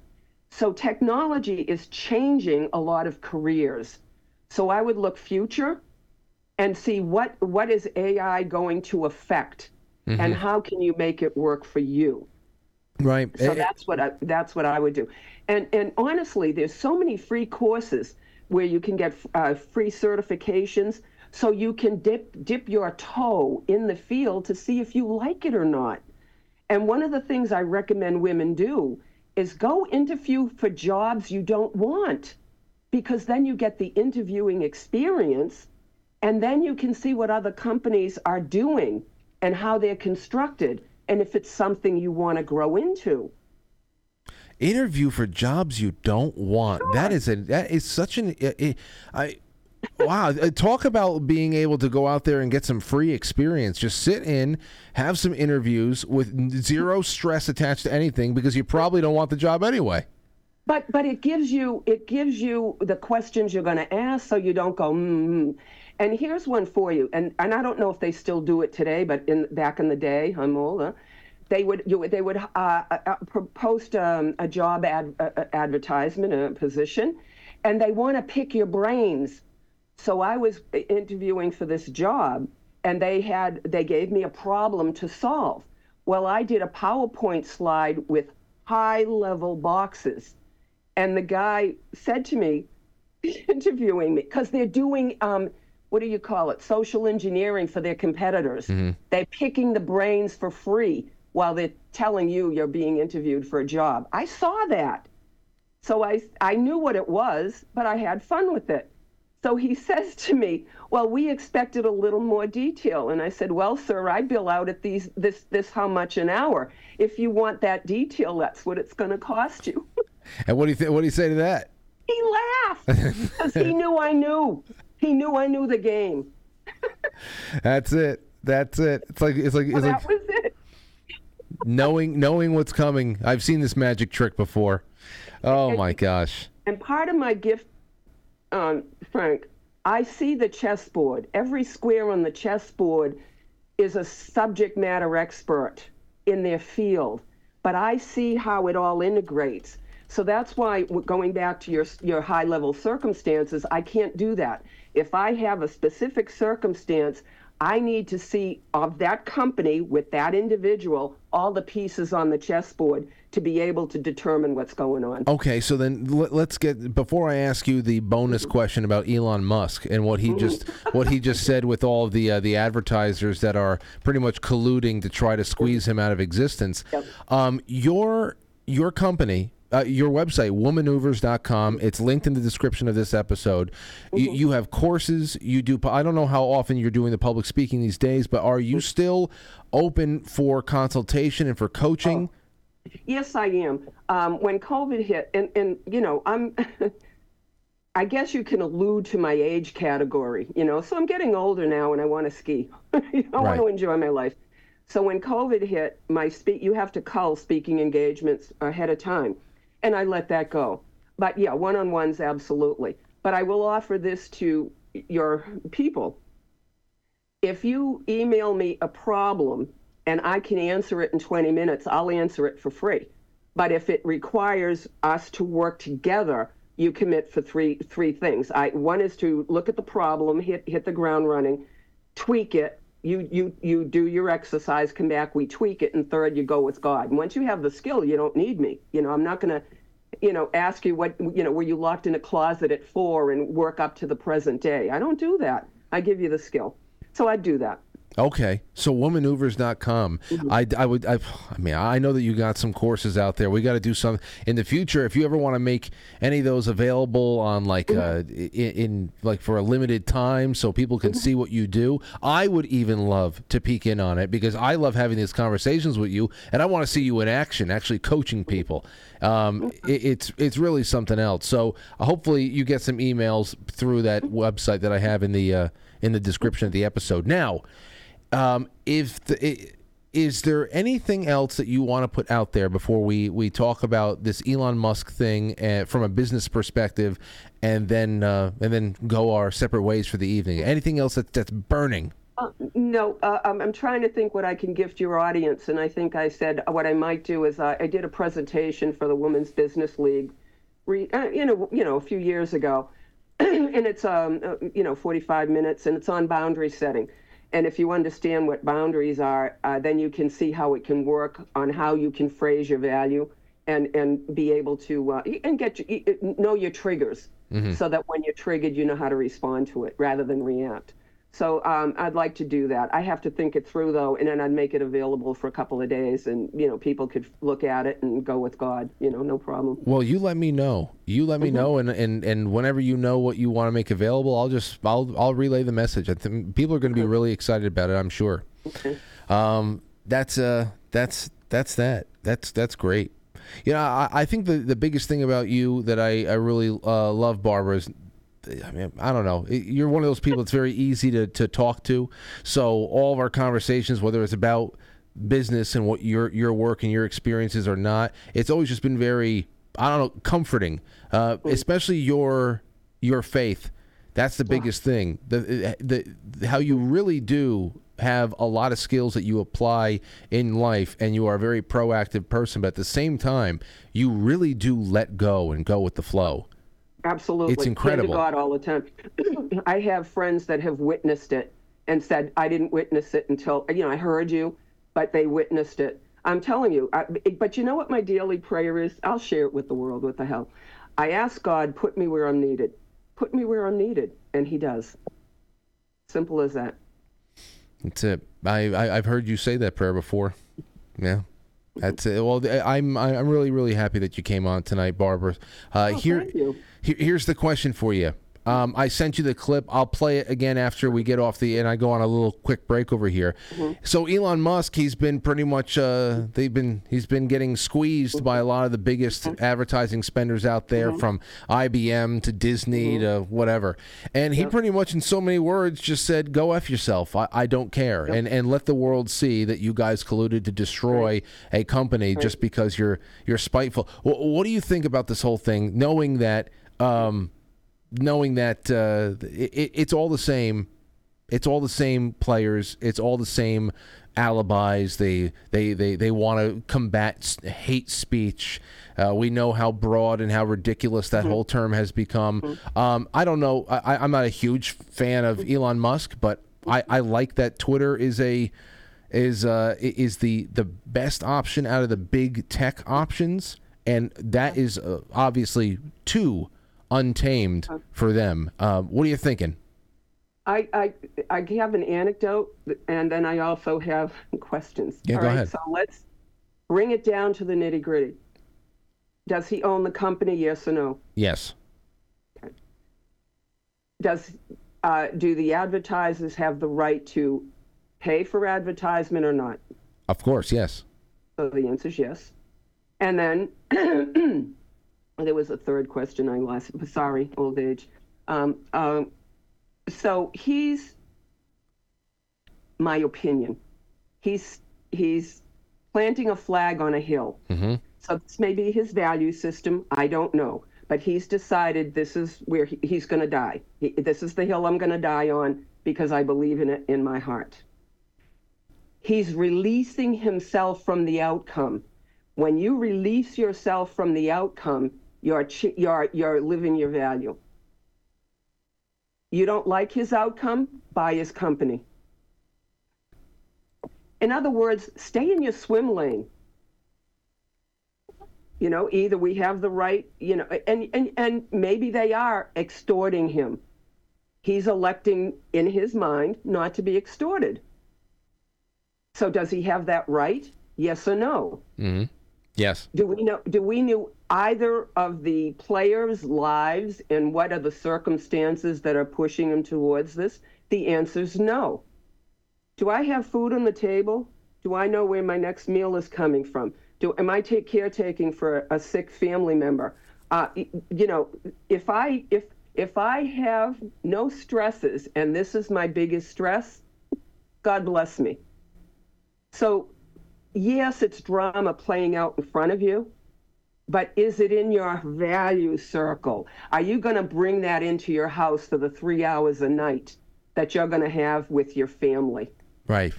So technology is changing a lot of careers. So I would look future and see what what is AI going to affect and how can you make it work for you. Right. So Eh, that's what I, that's what I would do. And and honestly, there's so many free courses where you can get uh, free certifications, so you can dip dip your toe in the field to see if you like it or not. And one of the things I recommend women do is go interview for jobs you don't want, because then you get the interviewing experience, and then you can see what other companies are doing and how they're constructed, and if it's something you want to grow into. interview for jobs you don't want. That is a that is such an i i I wow. uh, Talk about being able to go out there and get some free experience. Just sit in, have some interviews with zero stress attached to anything because you probably don't want the job anyway. But but it gives you it gives you the questions you're going to ask, so you don't go. Mm. And here's one for you, and and I don't know if they still do it today, but in back in the day, I'm older. They would you, they would uh, uh, uh, post um, a job ad, uh, uh, advertisement, a position, and they want to pick your brains. So I was interviewing for this job, and they had they gave me a problem to solve. Well, I did a PowerPoint slide with high level boxes, and the guy said to me, <laughs> interviewing me, because they're doing um, what do you call it? Social engineering for their competitors. They're picking the brains for free while they're telling you you're being interviewed for a job. I saw that. So I, I knew what it was, but I had fun with it. So he <laughs> says to me, "Well, we expected a little more detail." And I said, "Well, sir, I bill out at these this this how much an hour. If you want that detail, that's what it's going to cost you." <laughs> And what do you th- what do you say to that? he laughed because he knew I knew. He knew I knew the game. <laughs> That's it. That's it. It's like it's like it's like that was it. knowing knowing what's coming. I've seen this magic trick before. Oh my gosh. And part of my gift, um, Frank, I see the chessboard. Every square on the chessboard is a subject matter expert in their field, but I see how it all integrates. So that's why, going back to your your high level circumstances, I can't do that. If I have a specific circumstance, I need to see of that company with that individual all the pieces on the chessboard to be able to determine what's going on. Okay, so then let, let's get before I ask you the bonus question about Elon Musk and what he just what he just said with all the uh, the advertisers that are pretty much colluding to try to squeeze him out of existence. Um, your your company. Uh, your website, womaneuvers.com. It's linked in the description of this episode. You, you have courses. You do. I don't know how often you're doing the public speaking these days, but are you still open for consultation and for coaching? Yes, I am. Um, when COVID hit, and, and you know, I'm, <laughs> I guess you can allude to my age category, you know, so I'm getting older now and I want to ski. <laughs> I want to enjoy my life. So when COVID hit, my speak, you have to cull speaking engagements ahead of time, and I let that go. But yeah, one-on-ones, absolutely. But I will offer this to your people if you email me a problem and I can answer it in 20 minutes, I'll answer it for free. But if it requires us to work together, you commit for three three things. I one is to look at the problem, hit hit the ground running, tweak it. You you you do your exercise, come back, we tweak it, and third, you go with God. And once you have the skill, you don't need me. You know, I'm not gonna, you know, ask you what you know, were you locked in a closet at four and work up to the present day. I don't do that. I give you the skill. So I do that. Okay, so womaneuvers.com. I, I would, I, I mean, I know that you got some courses out there. We got to do some in the future. If you ever want to make any of those available on like, uh, in, in like for a limited time, so people can see what you do, I would even love to peek in on it because I love having these conversations with you, and I want to see you in action, actually coaching people. Um, it, it's it's really something else. So hopefully you get some emails through that website that I have in the uh, in the description of the episode. Now. Um, if the, i- is there anything else that you want to put out there before we, we talk about this Elon Musk thing uh, from a business perspective, and then uh, and then go our separate ways for the evening? Anything else that, that's burning? Uh, no, uh, I'm, I'm trying to think what I can gift your audience, and I think I said what I might do is uh, I did a presentation for the Women's Business League, re, uh, you know, you know, a few years ago, <clears throat> and it's um, uh, you know, 45 minutes, and it's on boundary setting. And if you understand what boundaries are, uh, then you can see how it can work on how you can phrase your value and and be able to uh, and get know your triggers Mhm. so that when you're triggered, you know how to respond to it rather than react. So um, I'd like to do that. I have to think it through though, and then I'd make it available for a couple of days, and you know people could look at it and go with God. You know, no problem. Well, you let me know. You let me know, and, and, and whenever you know what you want to make available, I'll just I'll I'll relay the message. I think people are going to be really excited about it. I'm sure. Um, that's uh that's that's that. That's that's great. You know, I, I think the the biggest thing about you that I I really uh, love, Barbara, is I mean, I don't know. You're one of those people that's very easy to, to talk to. So all of our conversations, whether it's about business and what your your work and your experiences or not, it's always just been very I don't know comforting, uh, especially your your faith. That's the biggest thing. The, the how you really do have a lot of skills that you apply in life, and you are a very proactive person. But at the same time, you really do let go and go with the flow. Absolutely. It's Hand to incredible. God all the time. <clears throat> I have friends that have witnessed it and said, I didn't witness it until, you know, I heard you, but they witnessed it. I'm telling you. I, but you know what my daily prayer is? I'll share it with the world. What the hell? I ask God, put me where I'm needed. Put me where I'm needed. And He does. Simple as that. That's it. I, I I've heard you say that prayer before. Yeah. That's it. Well, I'm I'm really really happy that you came on tonight, Barbara. Uh, Oh, here, thank you. Here, here's the question for you. Um, I sent you the clip. I'll play it again after we get off the and I go on a little quick break over here. So Elon Musk, he's been pretty much uh, they've been he's been getting squeezed by a lot of the biggest advertising spenders out there, from IBM to Disney to whatever. And he pretty much, in so many words, just said, "Go f yourself. I, I don't care," and and let the world see that you guys colluded to destroy a company just because you're you're spiteful. What do you think about this whole thing, knowing that? Um, knowing that uh, it, it's all the same. It's all the same players. It's all the same alibis. They they they, they want to combat hate speech. Uh, we know how broad and how ridiculous that whole term has become. Um, I don't know. I, I'm not a huge fan of Elon Musk, but I, I like that Twitter is a is uh, is the the best option out of the big tech options, and that is uh, obviously too untamed for them. Uh, what are you thinking? I, I I have an anecdote, and then I also have questions. Yeah, All go right, ahead. So let's bring it down to the nitty gritty. Does he own the company? Yes or no? Yes. Okay. Does uh, do the advertisers have the right to pay for advertisement or not? Of course, yes. So the answer is yes. And then <clears throat> there was a third question I lost. Sorry, old age. Um, um, so he's, my opinion, he's he's planting a flag on a hill. Mm-hmm. So this may be his value system. I don't know. But he's decided this is where he, he's going to die. He, this is the hill I'm going to die on because I believe in it in my heart. He's releasing himself from the outcome. When you release yourself from the outcome, you're, ch- you're, you're living your value. You don't like his outcome? Buy his company. In other words, stay in your swim lane. You know, either we have the right, you know, and, and, and maybe they are extorting him. He's electing in his mind not to be extorted. So does he have that right? Yes or no? Mm-hmm. Yes. Do we know? Do we know either of the players' lives and what are the circumstances that are pushing them towards this? The answer is no. Do I have food on the table? Do I know where my next meal is coming from? Do am I take caretaking for a sick family member? Uh, you know, if I if if I have no stresses and this is my biggest stress, God bless me. So yes, it's drama playing out in front of you, but is it in your value circle? Are you going to bring that into your house for the three hours a night that you're going to have with your family? Right.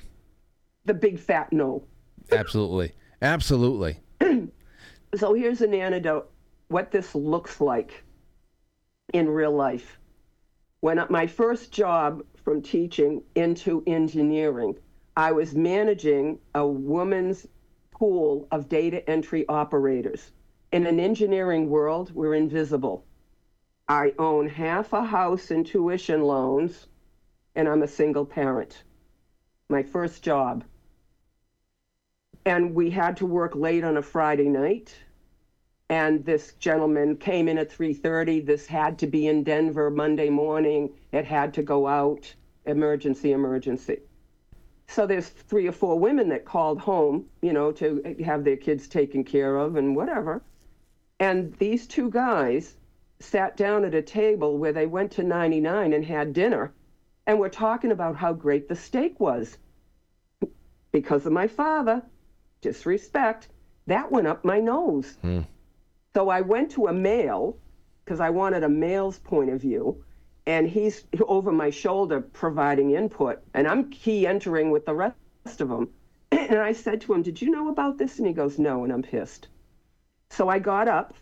The big fat no. Absolutely. Absolutely. <clears throat> So here's an antidote what this looks like in real life. When my first job from teaching into engineering, I was managing a woman's pool of data entry operators. In an engineering world, we're invisible. I own half a house in tuition loans, and I'm a single parent. My first job. And we had to work late on a Friday night. And this gentleman came in at 3:30. This had to be in Denver Monday morning. It had to go out. Emergency, emergency. So there's three or four women that called home, you know, to have their kids taken care of and whatever. And these two guys sat down at a table where they went to 99 and had dinner and were talking about how great the steak was. Because of my father, disrespect, that went up my nose. Hmm. So I went to a male because I wanted a male's point of view, and he's over my shoulder providing input, and I'm key entering with the rest of them. <clears throat> And I said to him, Did you know about this? And he goes, No, and I'm pissed. So I got up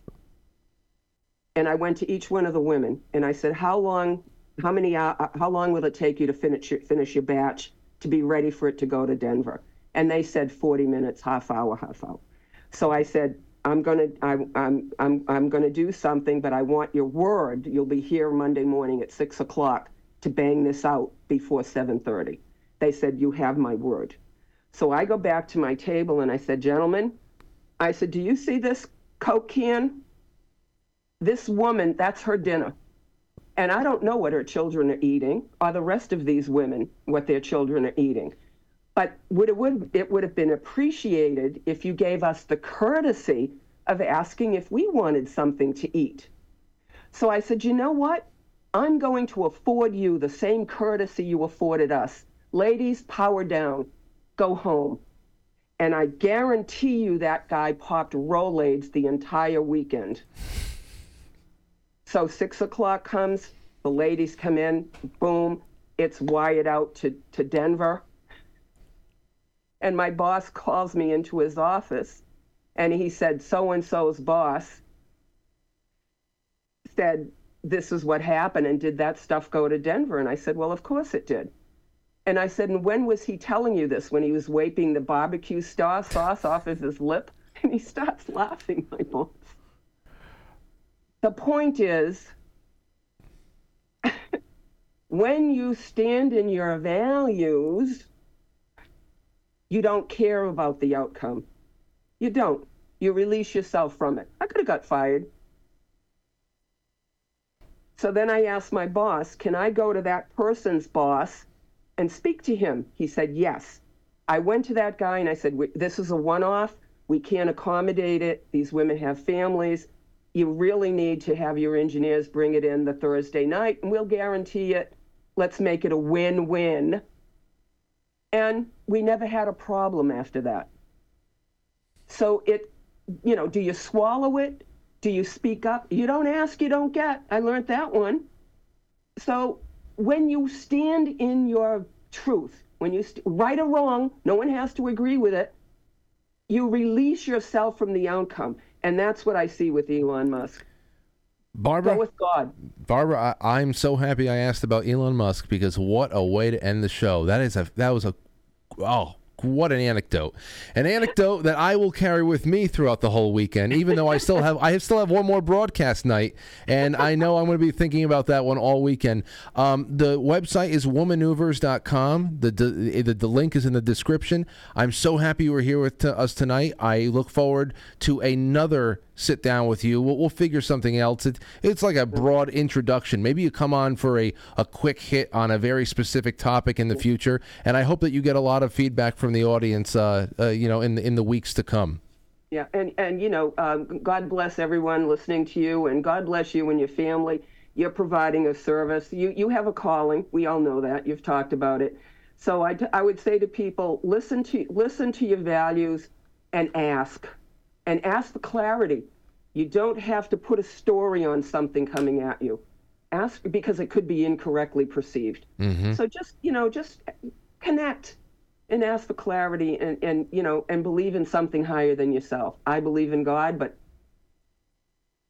and I went to each one of the women and I said, How long, how many, hou- uh, how long will it take you to finish your, finish your batch to be ready for it to go to Denver? And they said 40 minutes, half hour, half hour. So I said, I'm gonna, I'm, I'm, I'm, I'm gonna do something, but I want your word. You'll be here Monday morning at six o'clock to bang this out before 7:30. They said, "You have my word." So I go back to my table and I said, "Gentlemen, I said, do you see this Coke can? This woman, that's her dinner." And I don't know what her children are eating, or the rest of these women, what their children are eating. But would it would it would have been appreciated if you gave us the courtesy of asking if we wanted something to eat. So I said, you know what? I'm going to afford you the same courtesy you afforded us. Ladies, power down. Go home. And I guarantee you that guy popped Rolaids the entire weekend. So six o'clock comes, the ladies come in, boom, it's wired out to, to Denver. And my boss calls me into his office and he said, so and so's boss said, this is what happened. And did that stuff go to Denver? And I said, well, of course it did. And I said, and when was he telling you this? When he was wiping the barbecue sauce off of his lip? <laughs> And he starts laughing, my boss. The point is, <laughs> when you stand in your values, you don't care about the outcome. You don't. You release yourself from it. I could have got fired. So then I asked my boss, can I go to that person's boss and speak to him? He said, yes. I went to that guy and I said, this is a one off. We can't accommodate it. These women have families. You really need to have your engineers bring it in the Thursday night and we'll guarantee it. Let's make it a win win. And we never had a problem after that. So it, you know, do you swallow it? Do you speak up? You don't ask, you don't get. I learned that one. So when you stand in your truth, when you st- right or wrong, no one has to agree with it. You release yourself from the outcome, and that's what I see with Elon Musk. Barbara, Go with God. Barbara, I, I'm so happy I asked about Elon Musk because what a way to end the show. That is a that was a oh what an anecdote. An anecdote that i will carry with me throughout the whole weekend even though i still have i still have one more broadcast night and i know i'm going to be thinking about that one all weekend. Um, the website is womaneuvers.com the, the, the, the link is in the description. I'm so happy you were here with t- us tonight. I look forward to another sit down with you. We'll, we'll figure something else. It, it's like a broad introduction. Maybe you come on for a, a quick hit on a very specific topic in the future. And I hope that you get a lot of feedback from the audience, uh, uh, you know, in the, in the weeks to come. Yeah, and and you know, um, God bless everyone listening to you, and God bless you and your family. You're providing a service. You you have a calling. We all know that. You've talked about it. So I, t- I would say to people, listen to listen to your values, and ask and ask for clarity. You don't have to put a story on something coming at you. Ask because it could be incorrectly perceived. Mm-hmm. So just, you know, just connect and ask for clarity and, and, you know, and believe in something higher than yourself. I believe in God, but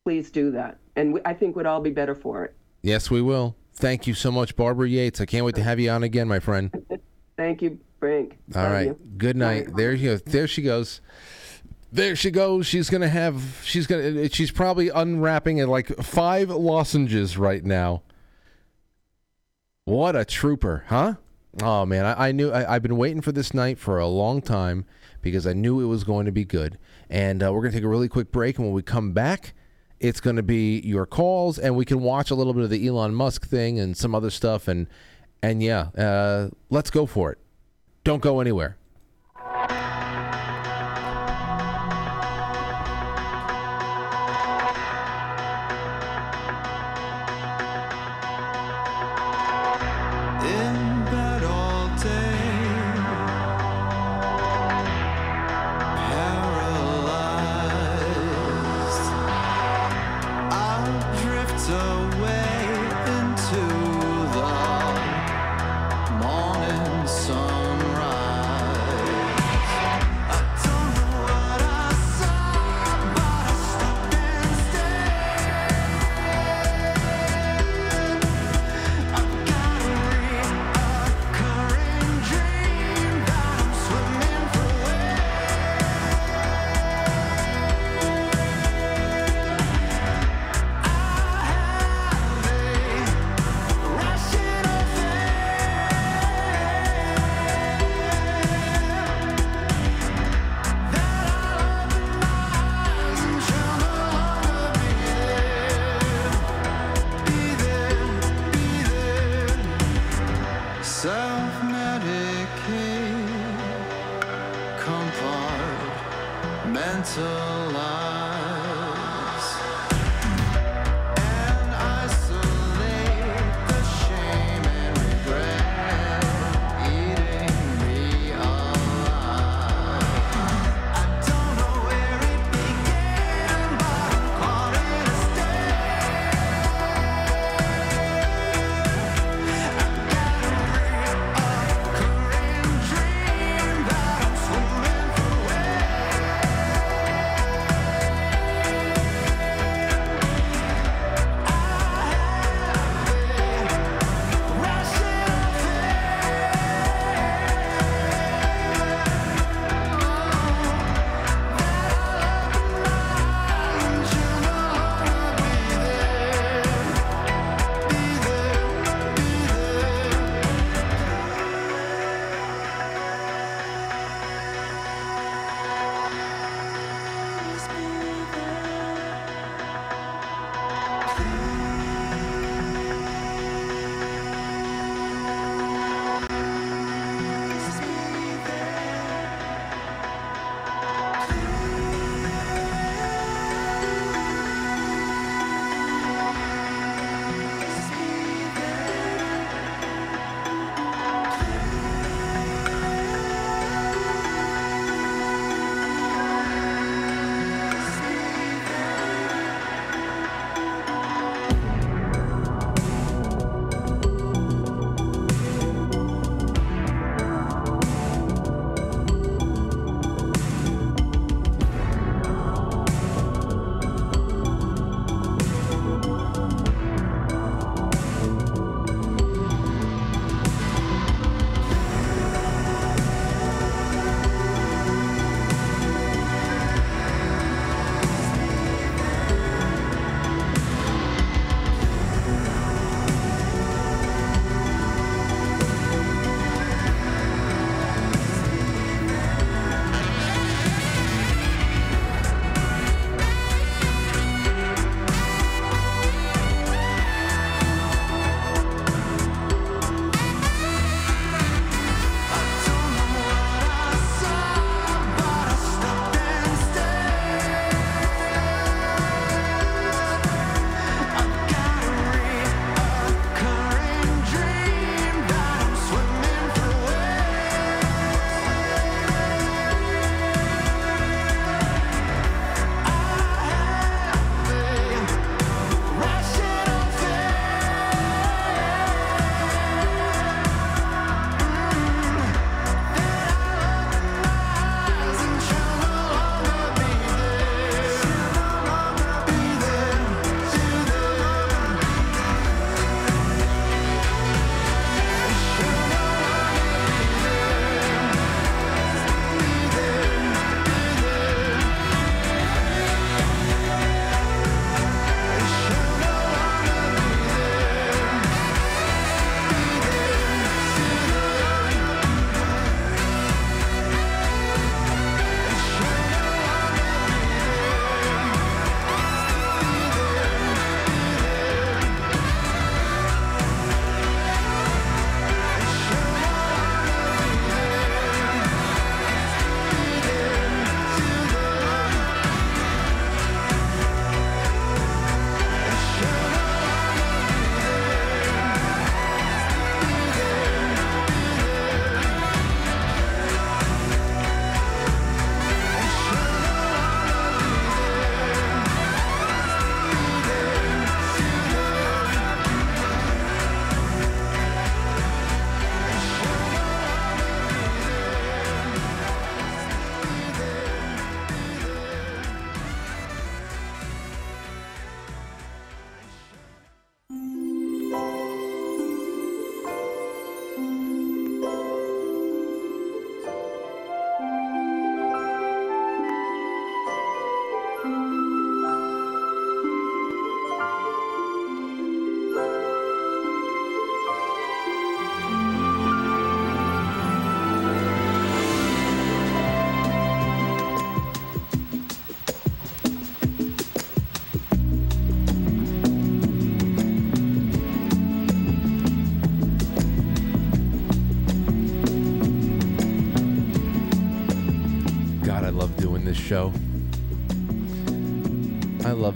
please do that. And we, I think we'd all be better for it. Yes, we will. Thank you so much, Barbara Yates. I can't wait to have you on again, my friend. <laughs> Thank you, Frank. All Love right. you. Good night. There you go. There she goes. There she goes. She's gonna have. She's gonna. She's probably unwrapping like five lozenges right now. What a trooper, huh? Oh man, I, I knew. I, I've been waiting for this night for a long time because I knew it was going to be good. And uh, we're gonna take a really quick break, and when we come back, it's to be your calls, and we can watch a little bit of the Elon Musk thing and some other stuff. And and yeah, uh, let's go for it. Don't go anywhere.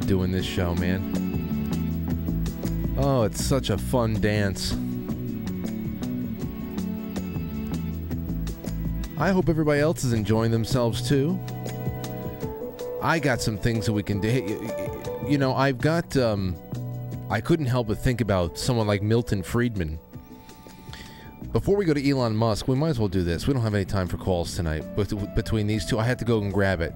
Doing this show, man. Oh, it's such a fun dance. I hope everybody else is enjoying themselves too. I got some things that we can do. You know, I've got. Um, I couldn't help but think about someone like Milton Friedman. Before we go to Elon Musk, we might as well do this. We don't have any time for calls tonight. But between these two, I had to go and grab it.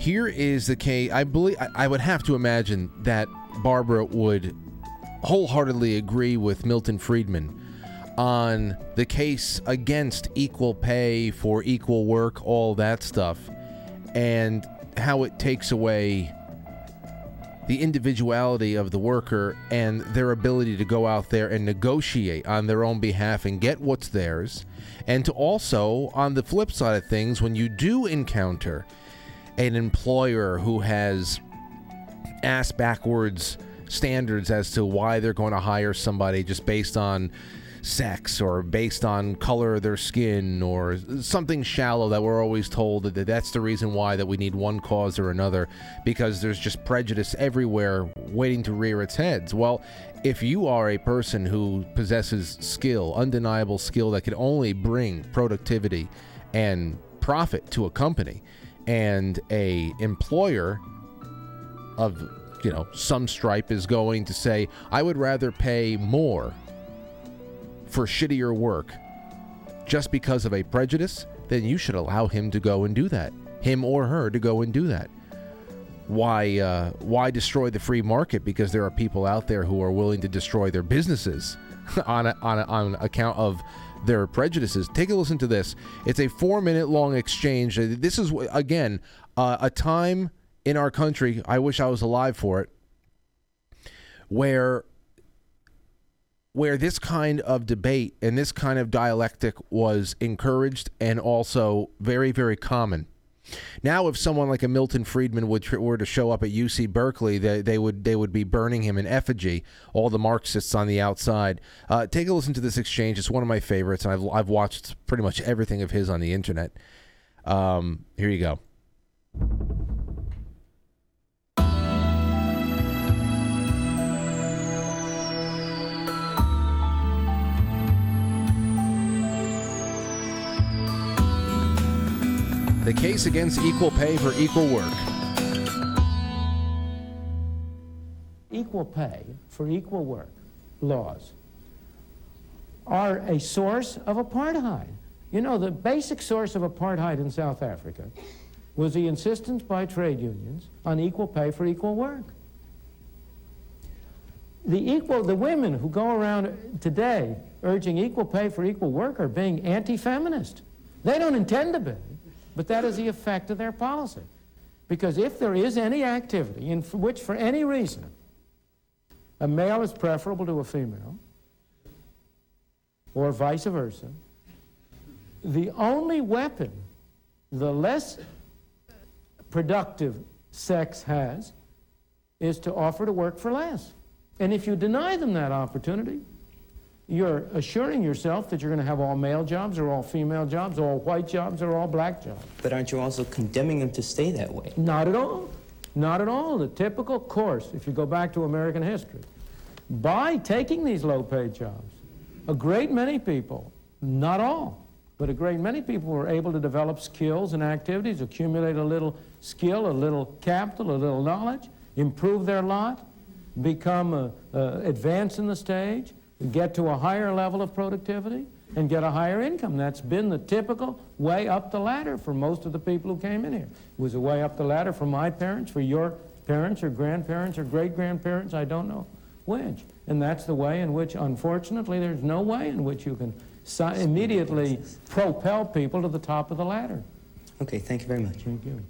Here is the case. I believe I- would have to imagine that Barbara would wholeheartedly agree with Milton Friedman on the case against equal pay for equal work, all that stuff, and how it takes away the individuality of the worker and their ability to go out there and negotiate on their own behalf and get what's theirs. And to also, on the flip side of things, when you do encounter an employer who has ass backwards standards as to why they're going to hire somebody just based on sex or based on color of their skin or something shallow that we're always told that that's the reason why that we need one cause or another because there's just prejudice everywhere waiting to rear its heads. Well if you are a person who possesses skill undeniable skill that can only bring productivity and profit to a company and a employer of you know some stripe is going to say i would rather pay more for shittier work just because of a prejudice then you should allow him to go and do that. Him or her to go and do that. Why uh, why destroy the free market? Because there are people out there who are willing to destroy their businesses <laughs> on a, on a, on account of their prejudices. Take a listen to this. It's a four minute long exchange. This is again uh, a time in our country i wish i was alive for it where where this kind of debate and this kind of dialectic was encouraged and also very very common now, if someone like a Milton Friedman would were to show up at UC Berkeley, they, they would they would be burning him in effigy. All the Marxists on the outside. Uh, take a listen to this exchange. It's one of my favorites, and I've I've watched pretty much everything of his on the internet. Um, here you go. The case against equal pay for equal work. equal pay for equal work laws are a source of apartheid. You know, the basic source of apartheid in South Africa was the insistence by trade unions on equal pay for equal work. The equal, the women who go around today urging equal pay for equal work are being anti-feminist. They don't intend to be, but that is the effect of their policy. Because if there is any activity in which, for any reason, a male is preferable to a female, or vice versa, the only weapon the less productive sex has is to offer to work for less. And if you deny them that opportunity, you're assuring yourself that you're going to have all male jobs or all female jobs, all white jobs or all black jobs. But aren't you also condemning them to stay that way? Not at all. Not at all. The typical course, if you go back to American history, by taking these low paid jobs, a great many people, not all, but a great many people were able to develop skills and activities, accumulate a little skill, a little capital, a little knowledge, improve their lot, become uh, uh, advance in the stage, get to a higher level of productivity, and get a higher income. That's been the typical way up the ladder for most of the people who came in here. It was a way up the ladder for my parents, for your parents, or grandparents, or great grandparents, I don't know which. And that's the way in which, unfortunately, there's no way in which you can si- immediately propel people to the top of the ladder. Okay, thank you very much. Thank you.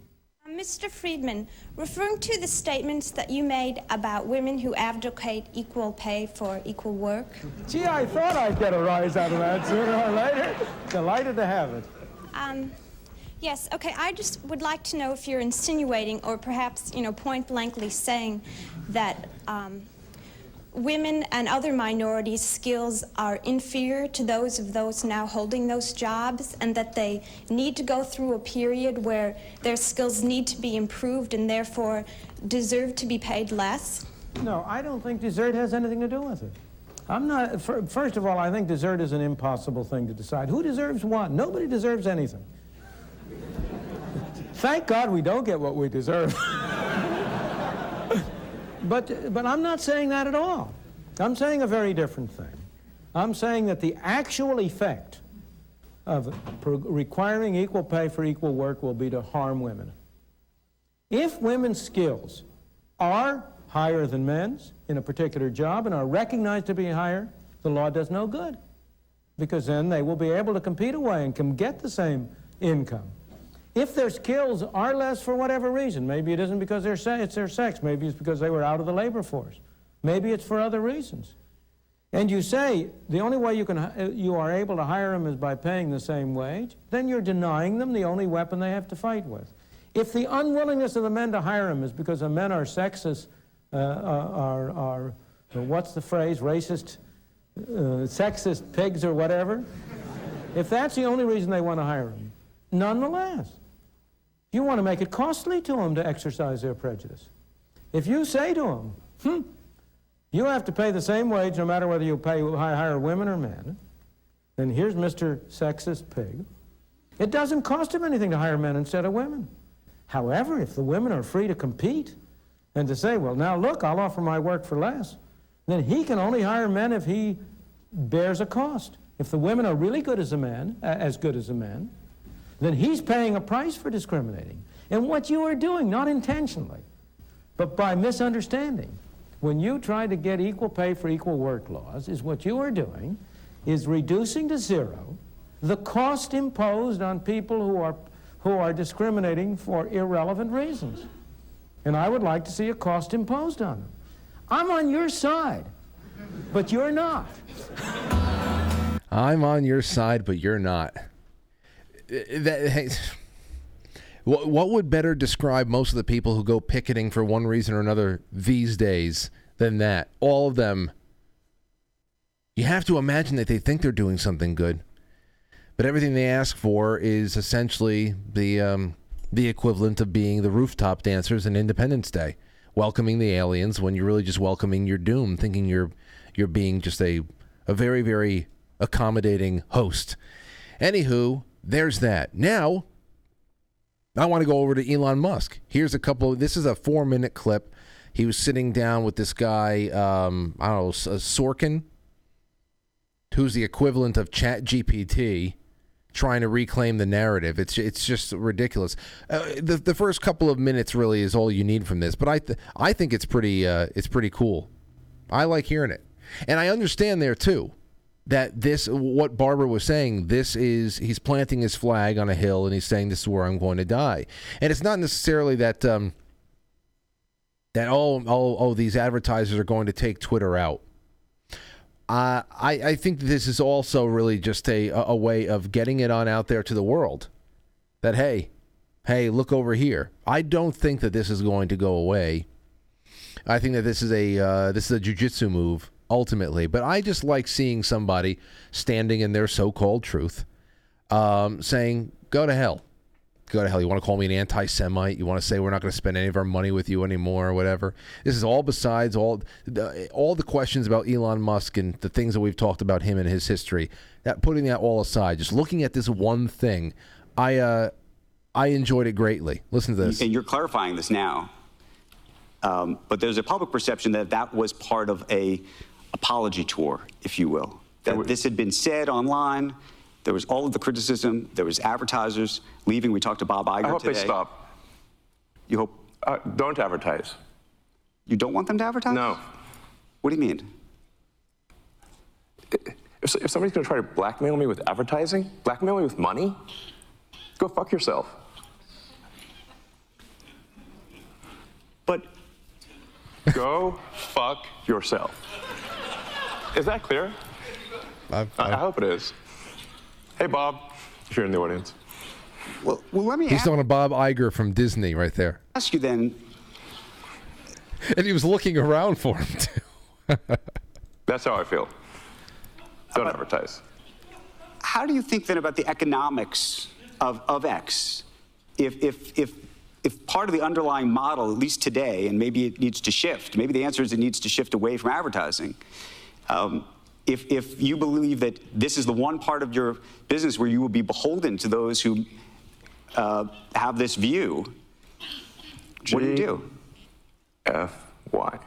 Mr. Friedman, referring to the statements that you made about women who advocate equal pay for equal work, Gee, I thought I'd get a rise out of that sooner or later. Delighted to have it. um, yes, okay, I just would like to know if you're insinuating or perhaps, you know, point blankly saying that um, women and other minorities' skills are inferior to those of those now holding those jobs, and that they need to go through a period where their skills need to be improved and therefore deserve to be paid less? No, I don't think desert has anything to do with it. I'm not, fir- first of all, I think desert is an impossible thing to decide. Who deserves what? Nobody deserves anything. <laughs> Thank God we don't get what we deserve. <laughs> but, but I'm not saying that at all. I'm saying a very different thing. I'm saying that the actual effect of requiring equal pay for equal work will be to harm women. If women's skills are higher than men's in a particular job and are recognized to be higher, the law does no good. Because then they will be able to compete away and can get the same income. If their skills are less for whatever reason, maybe it isn't because it's their sex, maybe it's because they were out of the labor force, maybe it's for other reasons. And you say the only way you, can, uh, you are able to hire them is by paying the same wage, then you're denying them the only weapon they have to fight with. If the unwillingness of the men to hire them is because the men are sexist, uh, are, are, are uh, what's the phrase, racist, uh, sexist pigs or whatever, if that's the only reason they want to hire them, nonetheless, you want to make it costly to them to exercise their prejudice. If you say to them, hmm, you have to pay the same wage no matter whether you pay hi- hire women or men, then here's Mr. Sexist Pig. It doesn't cost him anything to hire men instead of women. However, if the women are free to compete and to say, well, now look, I'll offer my work for less, then he can only hire men if he bears a cost. If the women are really good as a man, as good as a man, then he's paying a price for discriminating. And what you are doing, not intentionally, but by misunderstanding, when you try to get equal pay for equal work laws, is what you are doing is reducing to zero the cost imposed on people who are, who are discriminating for irrelevant reasons. And I would like to see a cost imposed on them. I'm on your side, but you're not. I'm on your side, but you're not. That, hey, what, what would better describe most of the people who go picketing for one reason or another these days than that? All of them. You have to imagine that they think they're doing something good, but everything they ask for is essentially the um, the equivalent of being the rooftop dancers in Independence Day, welcoming the aliens when you're really just welcoming your doom, thinking you're you're being just a a very very accommodating host. Anywho, there's that. Now, I want to go over to Elon Musk. Here's a couple. This is a four minute clip. He was sitting down with this guy, um, I don't know, uh, Sorkin, who's the equivalent of Chat GPT, trying to reclaim the narrative. It's it's just ridiculous. Uh, the the first couple of minutes really is all you need from this, but I th- I think it's pretty uh, it's pretty cool. I like hearing it, and I understand there too that this what Barbara was saying. This is he's planting his flag on a hill, and he's saying this is where I'm going to die. And it's not necessarily that. Um, that oh, oh, oh, these advertisers are going to take Twitter out. Uh, I, I think this is also really just a, a way of getting it on out there to the world that, hey, hey, look over here. I don't think that this is going to go away. I think that this is a uh, this is a jujitsu move ultimately, but I just like seeing somebody standing in their so-called truth, um, saying, "Go to hell, go to hell." You want to call me an anti-Semite? You want to say we're not going to spend any of our money with you anymore, or whatever? This is all besides all the, all the questions about Elon Musk and the things that we've talked about him and his history. That putting that all aside, just looking at this one thing, I uh, I enjoyed it greatly. Listen to this. And you're clarifying this now. Um, but there's a public perception that that was part of a apology tour, if you will. That this had been said online. There was all of the criticism. There was advertisers leaving. We talked to Bob Iger I hope today. they stop. You hope? Uh, don't advertise. You don't want them to advertise? No. What do you mean? If, if somebody's going to try to blackmail me with advertising, blackmail me with money, go fuck yourself. But go fuck yourself. Is that clear? I, I hope it is. Hey, Bob, if you're in the audience. Well, well let me He's ask, talking to Bob Iger from Disney right there. ask you then. And he was looking around for him too. <laughs> That's how I feel. Don't advertise. How do you think then about the economics of, of X? If, if, if, if part of the underlying model, at least today, and maybe it needs to shift, maybe the answer is it needs to shift away from advertising. Um, if, if you believe that this is the one part of your business where you will be beholden to those who uh, have this view, what do you do? F Y.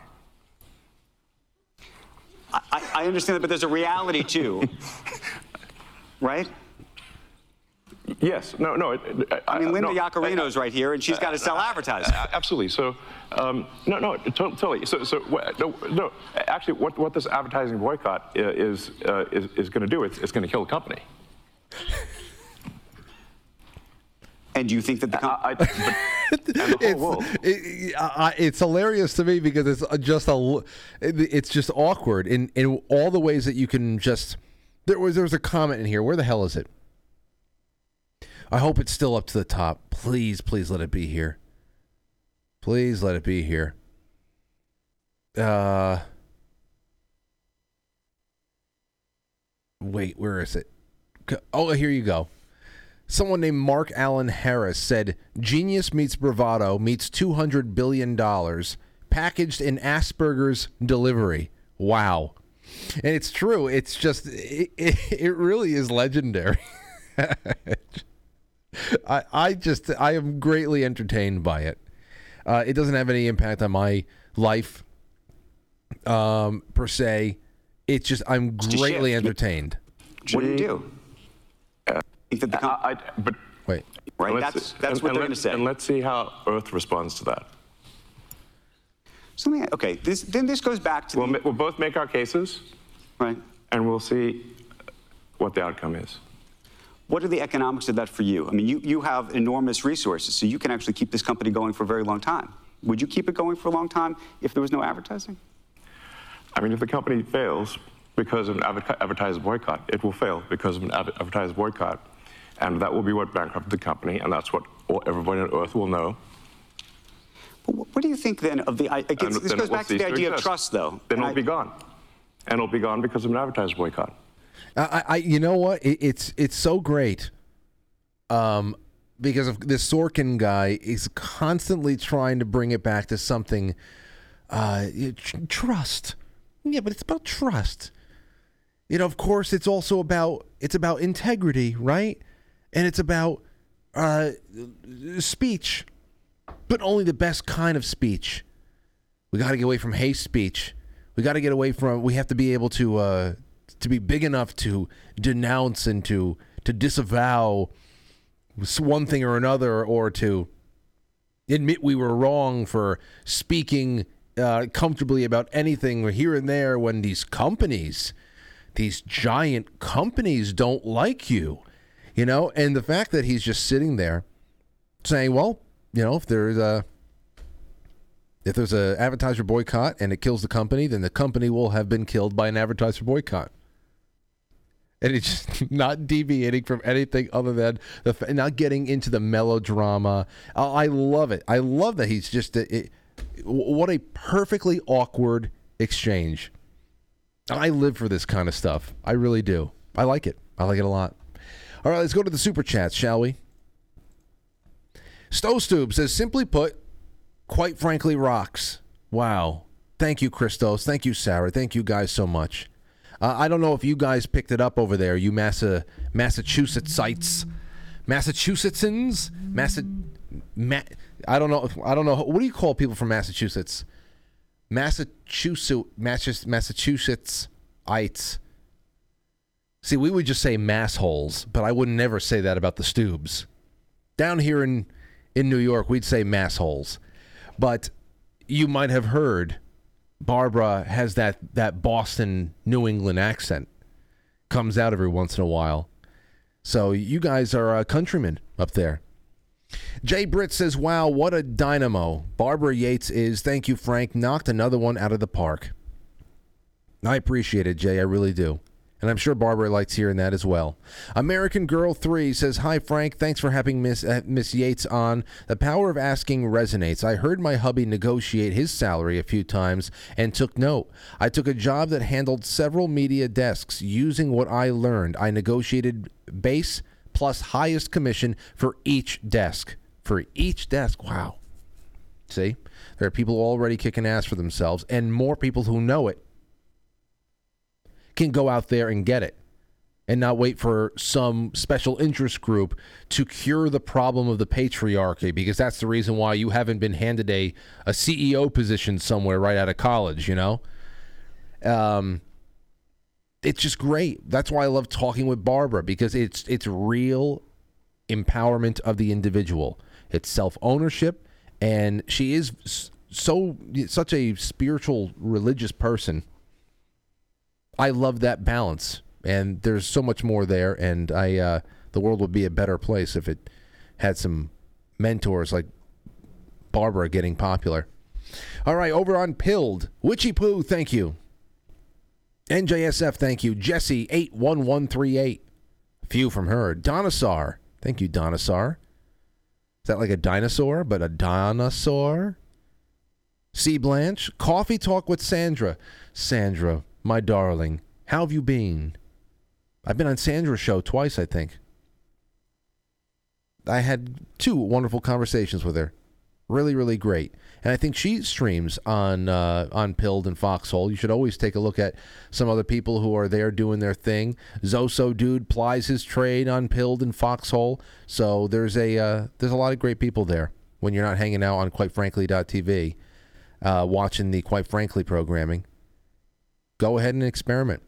I- I understand that, but there's a reality too, <laughs> right? Yes. No. No. It, it- I mean, Linda no, Yaccarino's right here, and she's uh, got to sell uh, advertising. Uh, absolutely. So, um, no, no, totally. So, so no, no. Actually, what, what this advertising boycott is uh, is, is going to do? It's, it's going to kill the company. And do you think that the company? <laughs> it's, it- I- it's hilarious to me because it's just a l- it- it's just awkward in in all the ways that you can just there was there was a comment in here where the hell is it I hope it's still up to the top please please let it be here please let it be here uh wait where is it oh here you go Someone named Mark Allen Harris said, "Genius meets bravado meets two hundred billion dollars packaged in Asperger's delivery." Wow, and it's true. It's just it, it, <laughs> it really is legendary. <laughs> I I just I am greatly entertained by it. Uh, it doesn't have any impact on my life, um, per se. It's just I'm It's greatly entertained. What do you do? Think that the com- I, but Wait. Right, let's- that's- that's and- what and they're let's- gonna say. And let's see how Earth responds to that. So let me- okay, this, then this goes back to We'll, the, ma- we'll both make our cases, right? And we'll see what the outcome is. What are the economics of that for you? I mean, you, you have enormous resources, so you can actually keep this company going for a very long time. Would you keep it going for a long time if there was no advertising? I mean, if the company fails because of an adver- advertiser boycott, it will fail because of an adver- advertiser boycott. And that will be what bankrupted the company, and that's what all, everybody on Earth will know. But what, do you think then of the? I, I guess, And this goes back to the idea of trust, though. Then And it'll I- be gone. And it'll be gone because of an advertiser boycott. I, I, you know what? It, it's it's so great, um, because of this Sorkin guy is constantly trying to bring it back to something, uh, tr- trust. Yeah, but it's about trust. You know, of course, it's also about it's about integrity, right? And it's about uh, speech, but only the best kind of speech. We got to get away from hate speech. We got to get away from. We have to be able to uh, to be big enough to denounce and to to disavow one thing or another, or to admit we were wrong for speaking uh, comfortably about anything here and there when these companies, these giant companies, don't like you. You know, and the fact that he's just sitting there saying, "Well, you know, if there's a if there's a advertiser boycott and it kills the company, then the company will have been killed by an advertiser boycott." And it's just <laughs> not deviating from anything other than the not getting into the melodrama. I I love it. I love that he's just a, it, what a perfectly awkward exchange. I live for this kind of stuff. I really do. I like it. I like it a lot. All right, let's go to the super chats, shall we? Stove says, simply put, quite frankly, rocks. Wow. Thank you, Christos. Thank you, Sarah. Thank you guys so much. Uh, I don't know if you guys picked it up over there, you Massa, Massachusettsites, Massachusettsans, Massa, Ma- I don't know. I don't know. What do you call people from Massachusetts? Massachusetts, Massachusetts, Massachusettsites. See, we would just say massholes, but I would never say that about the Stoobs. Down here in in New York, we'd say massholes. But you might have heard Barbara has that that Boston New England accent. Comes out every once in a while. So you guys are uh, countrymen up there. Jay Britt says, "Wow, what a dynamo Barbara Yates is." Thank you, Frank. Knocked another one out of the park. I appreciate it, Jay. I really do. And I'm sure Barbara likes hearing that as well. American Girl 3 says, Hi, Frank. Thanks for having Miss, uh, Miss Yates on. The power of asking resonates. I heard my hubby negotiate his salary a few times and took note. I took a job that handled several media desks. Using what I learned, I negotiated base plus highest commission for each desk. For each desk. Wow. See? There are people already kicking ass for themselves, and more people who know it can go out there and get it and not wait for some special interest group to cure the problem of the patriarchy because that's the reason why you haven't been handed a, a CEO position somewhere right out of college, you know? Um, it's just great. That's why I love talking with Barbara because it's it's real empowerment of the individual. It's self-ownership and she is so such a spiritual religious person I love that balance, and there's so much more there. And I, uh, the world would be a better place if it had some mentors like Barbara getting popular. All right, over on Pilled, Witchy Poo, thank you. NJSF, thank you. Jesse eight one one three eight. Few from her. Donasaur, thank you, Donasaur. Is that like a dinosaur, but a dinosaur? C Blanche, coffee talk with Sandra. Sandra, my darling, how have you been? I've been on Sandra's show twice, I think. I had two wonderful conversations with her. Really, really great. And I think she streams on uh, on Pilled and Foxhole. You should always take a look at some other people who are there doing their thing. Zoso Dude plies his trade on Pilled and Foxhole. So there's a uh, there's a lot of great people there when you're not hanging out on quite QuiteFrankly.tv, uh, watching the Quite Frankly programming go ahead and experiment.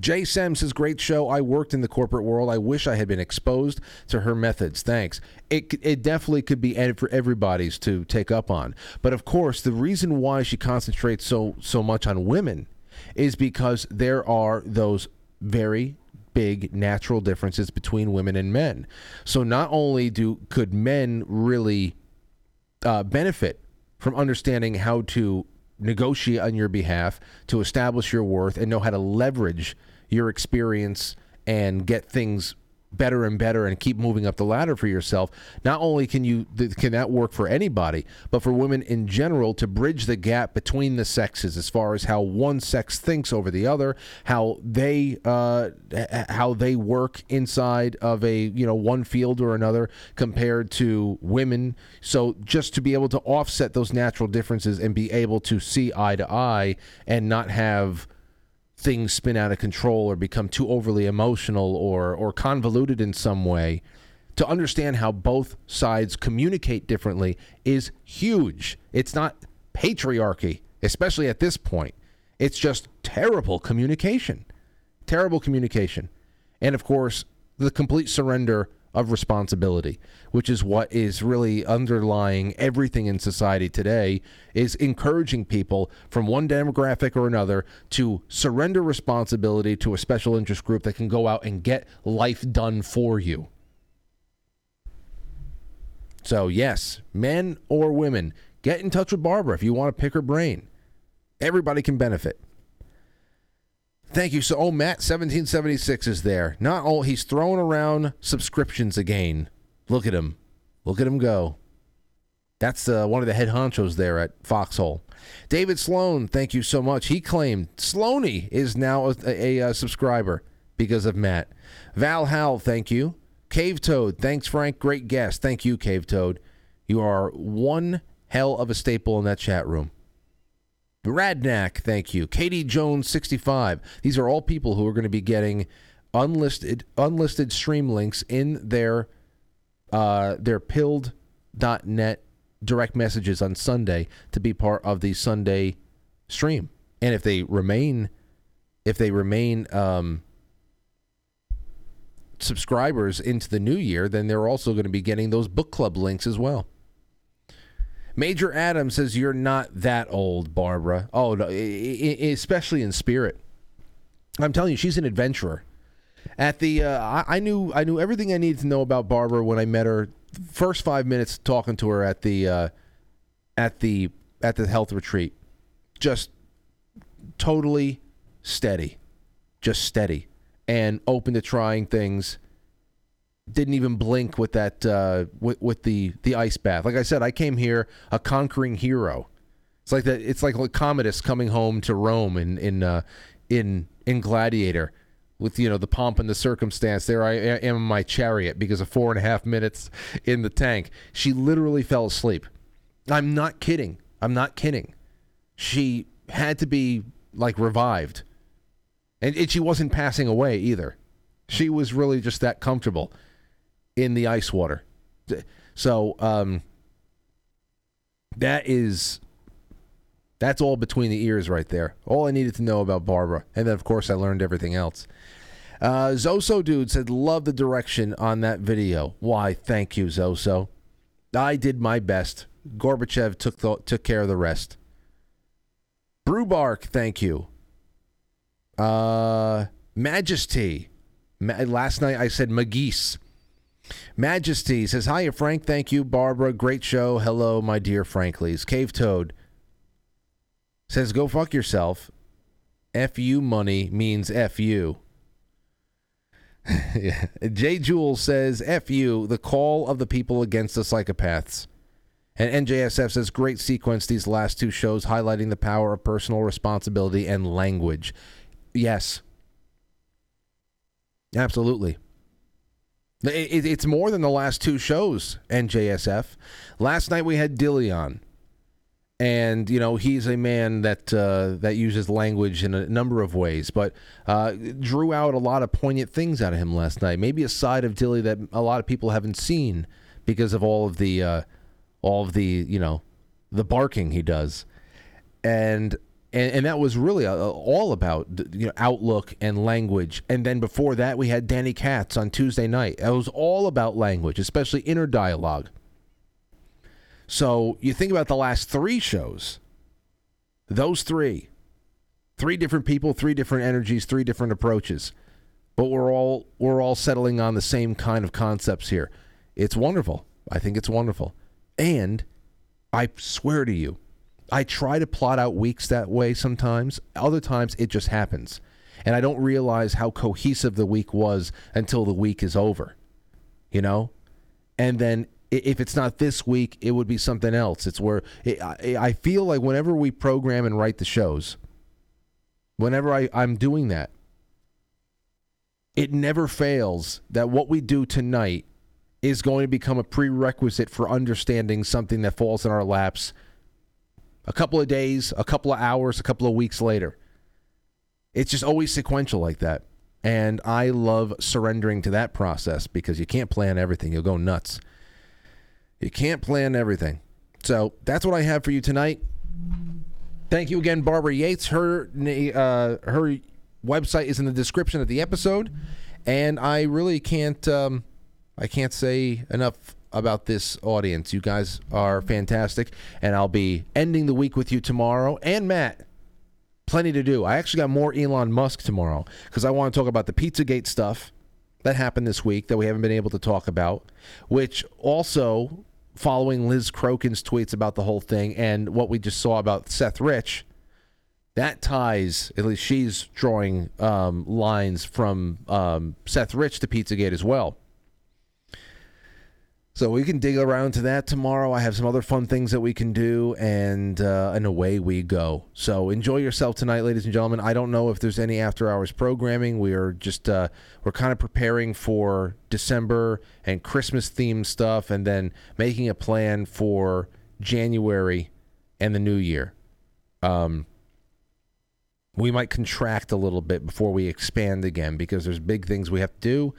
Jay Sem says, great show. I worked in the corporate world. I wish I had been exposed to her methods. Thanks. It, it definitely could be for everybody's to take up on. But of course, the reason why she concentrates so, so much on women is because there are those very big natural differences between women and men. So not only do could men really uh, benefit from understanding how to negotiate on your behalf to establish your worth and know how to leverage your experience and get things better and better and keep moving up the ladder for yourself not only can you can that work for anybody but for women in general to bridge the gap between the sexes as far as how one sex thinks over the other how they uh, how they work inside of a you know one field or another compared to women. So just to be able to offset those natural differences and be able to see eye to eye and not have things spin out of control or become too overly emotional or or convoluted in some way to understand how both sides communicate differently is huge. It's not patriarchy especially at this point. It's just terrible communication. Terrible communication. And of course the complete surrender of responsibility which is what is really underlying everything in society today is encouraging people from one demographic or another to surrender responsibility to a special interest group that can go out and get life done for you. So yes men or women get in touch with barbara if you want to pick her brain. Everybody can benefit Thank you. So, oh, Matt, 1776 is there. Not all, he's throwing around subscriptions again. Look at him. Look at him go. That's uh, one of the head honchos there at Foxhole. David Sloan, thank you so much. He claimed Sloaney is now a, a, a subscriber because of Matt. Val Hal, thank you. Cave Toad, thanks, Frank. Great guest. Thank you, Cave Toad. You are one hell of a staple in that chat room. Radnack, thank you. Katie Jones, 65. These are all people who are going to be getting unlisted unlisted stream links in their uh, their pilled.net direct messages on Sunday to be part of the Sunday stream. And if they remain if they remain um, subscribers into the new year, then they're also going to be getting those book club links as well. Major Adam says you're not that old, Barbara. Oh, no, especially in spirit. I'm telling you, she's an adventurer. At the, uh, I, I knew, I knew everything I needed to know about Barbara when I met her. First five minutes talking to her at the, uh, at the, at the health retreat, just totally steady, just steady and open to trying things. Didn't even blink with that uh, with, with the the ice bath. Like I said, I came here a conquering hero. It's like that. It's like Commodus coming home to Rome in in uh, in in Gladiator, with you know the pomp and the circumstance. There I am in my chariot because of four and a half minutes in the tank. She literally fell asleep. I'm not kidding. I'm not kidding. She had to be like revived, and, and she wasn't passing away either. She was really just that comfortable in the ice water. So um, that is that's all between the ears right there. All I needed to know about Barbara. And then, of course, I learned everything else. Uh, Zoso Dude said, Love the direction on that video. Why, thank you, Zoso. I did my best. Gorbachev took, the, took care of the rest. Brewbark, thank you. Uh, Majesty. Ma- last night I said Magis. Majesty says, Hiya, Frank. Thank you, Barbara. Great show. Hello, my dear Franklies. Cave Toad says, Go fuck yourself. FU money means FU. <laughs> yeah. J. Jules says, FU, the call of the people against the psychopaths. And NJSF says, Great sequence these last two shows highlighting the power of personal responsibility and language. Yes. Absolutely. It- it- it's more than the last two shows, NJSF. Last night we had Dilley on and you know he's a man that uh, that uses language in a number of ways, but uh, drew out a lot of poignant things out of him last night. Maybe a side of Dilley that a lot of people haven't seen because of all of the uh, all of the you know the barking he does, and and, and that was really uh, all about you know outlook and language. And then before that, we had Danny Katz on Tuesday night. It was all about language, especially inner dialogue. So you think about the last three shows, those three, three different people, three different energies, three different approaches, but we're all we're all settling on the same kind of concepts here. It's wonderful. I think it's wonderful, and I swear to you, I try to plot out weeks that way sometimes. Other times it just happens, and I don't realize how cohesive the week was until the week is over. You know, and then if it's not this week, it would be something else. It's where it, I, I feel like whenever we program and write the shows, whenever I, I'm doing that, it never fails that what we do tonight is going to become a prerequisite for understanding something that falls in our laps a couple of days, a couple of hours, a couple of weeks later. It's just always sequential like that. And I love surrendering to that process because you can't plan everything. You'll go nuts. You can't plan everything. So that's what I have for you tonight. Thank you again, Barbara Yates. Her uh, her website is in the description of the episode, and I really can't um, I can't say enough about this audience. You guys are fantastic, and I'll be ending the week with you tomorrow. And Matt, plenty to do. I actually got more Elon Musk tomorrow because I want to talk about the Pizzagate stuff that happened this week that we haven't been able to talk about, which also following Liz Crokin's tweets about the whole thing and what we just saw about Seth Rich, that ties, at least she's drawing um, lines from um, Seth Rich to Pizzagate as well. So we can dig around to that tomorrow. I have some other fun things that we can do, and uh, and away we go. So enjoy yourself tonight, ladies and gentlemen. I don't know if there's any after hours programming. We are just uh, we're kind of preparing for December and Christmas themed stuff, and then making a plan for January and the New Year. Um, we might contract a little bit before we expand again because there's big things we have to do,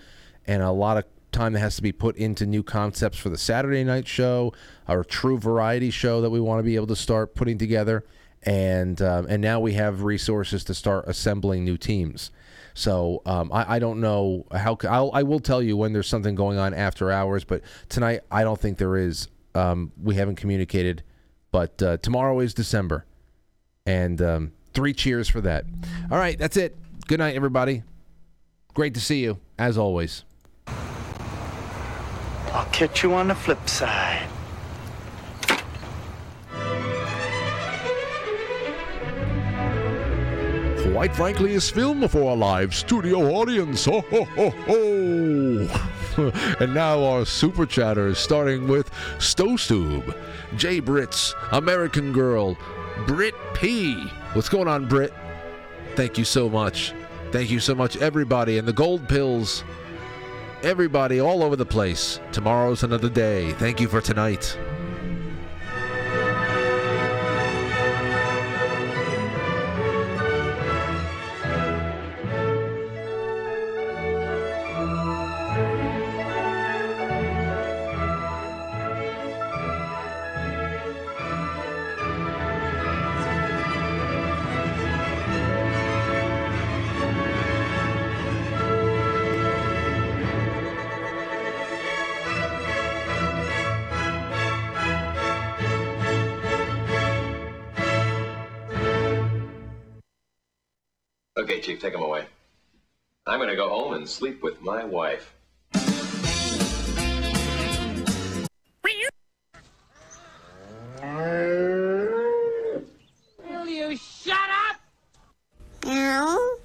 and a lot of time that has to be put into new concepts for the Saturday night show, our true variety show that we want to be able to start putting together, and um, and now we have resources to start assembling new teams. So um, I, I don't know how I'll, I will tell you when there's something going on after hours, but tonight I don't think there is. Um, we haven't communicated, but uh, tomorrow is December, and um, three cheers for that. All right, that's it. Good night, everybody. Great to see you as always. I'll catch you on the flip side. Quite frankly, is filmed for a live studio audience. Ho, ho, ho, ho. <laughs> and now our super chatters, starting with Stostube, Jay Brits, American Girl, Brit P. What's going on, Brit? Thank you so much. Thank you so much, everybody. And the gold pills, everybody all over the place. Tomorrow's another day. Thank you for tonight. and sleep with my wife. Will you shut up? Meow.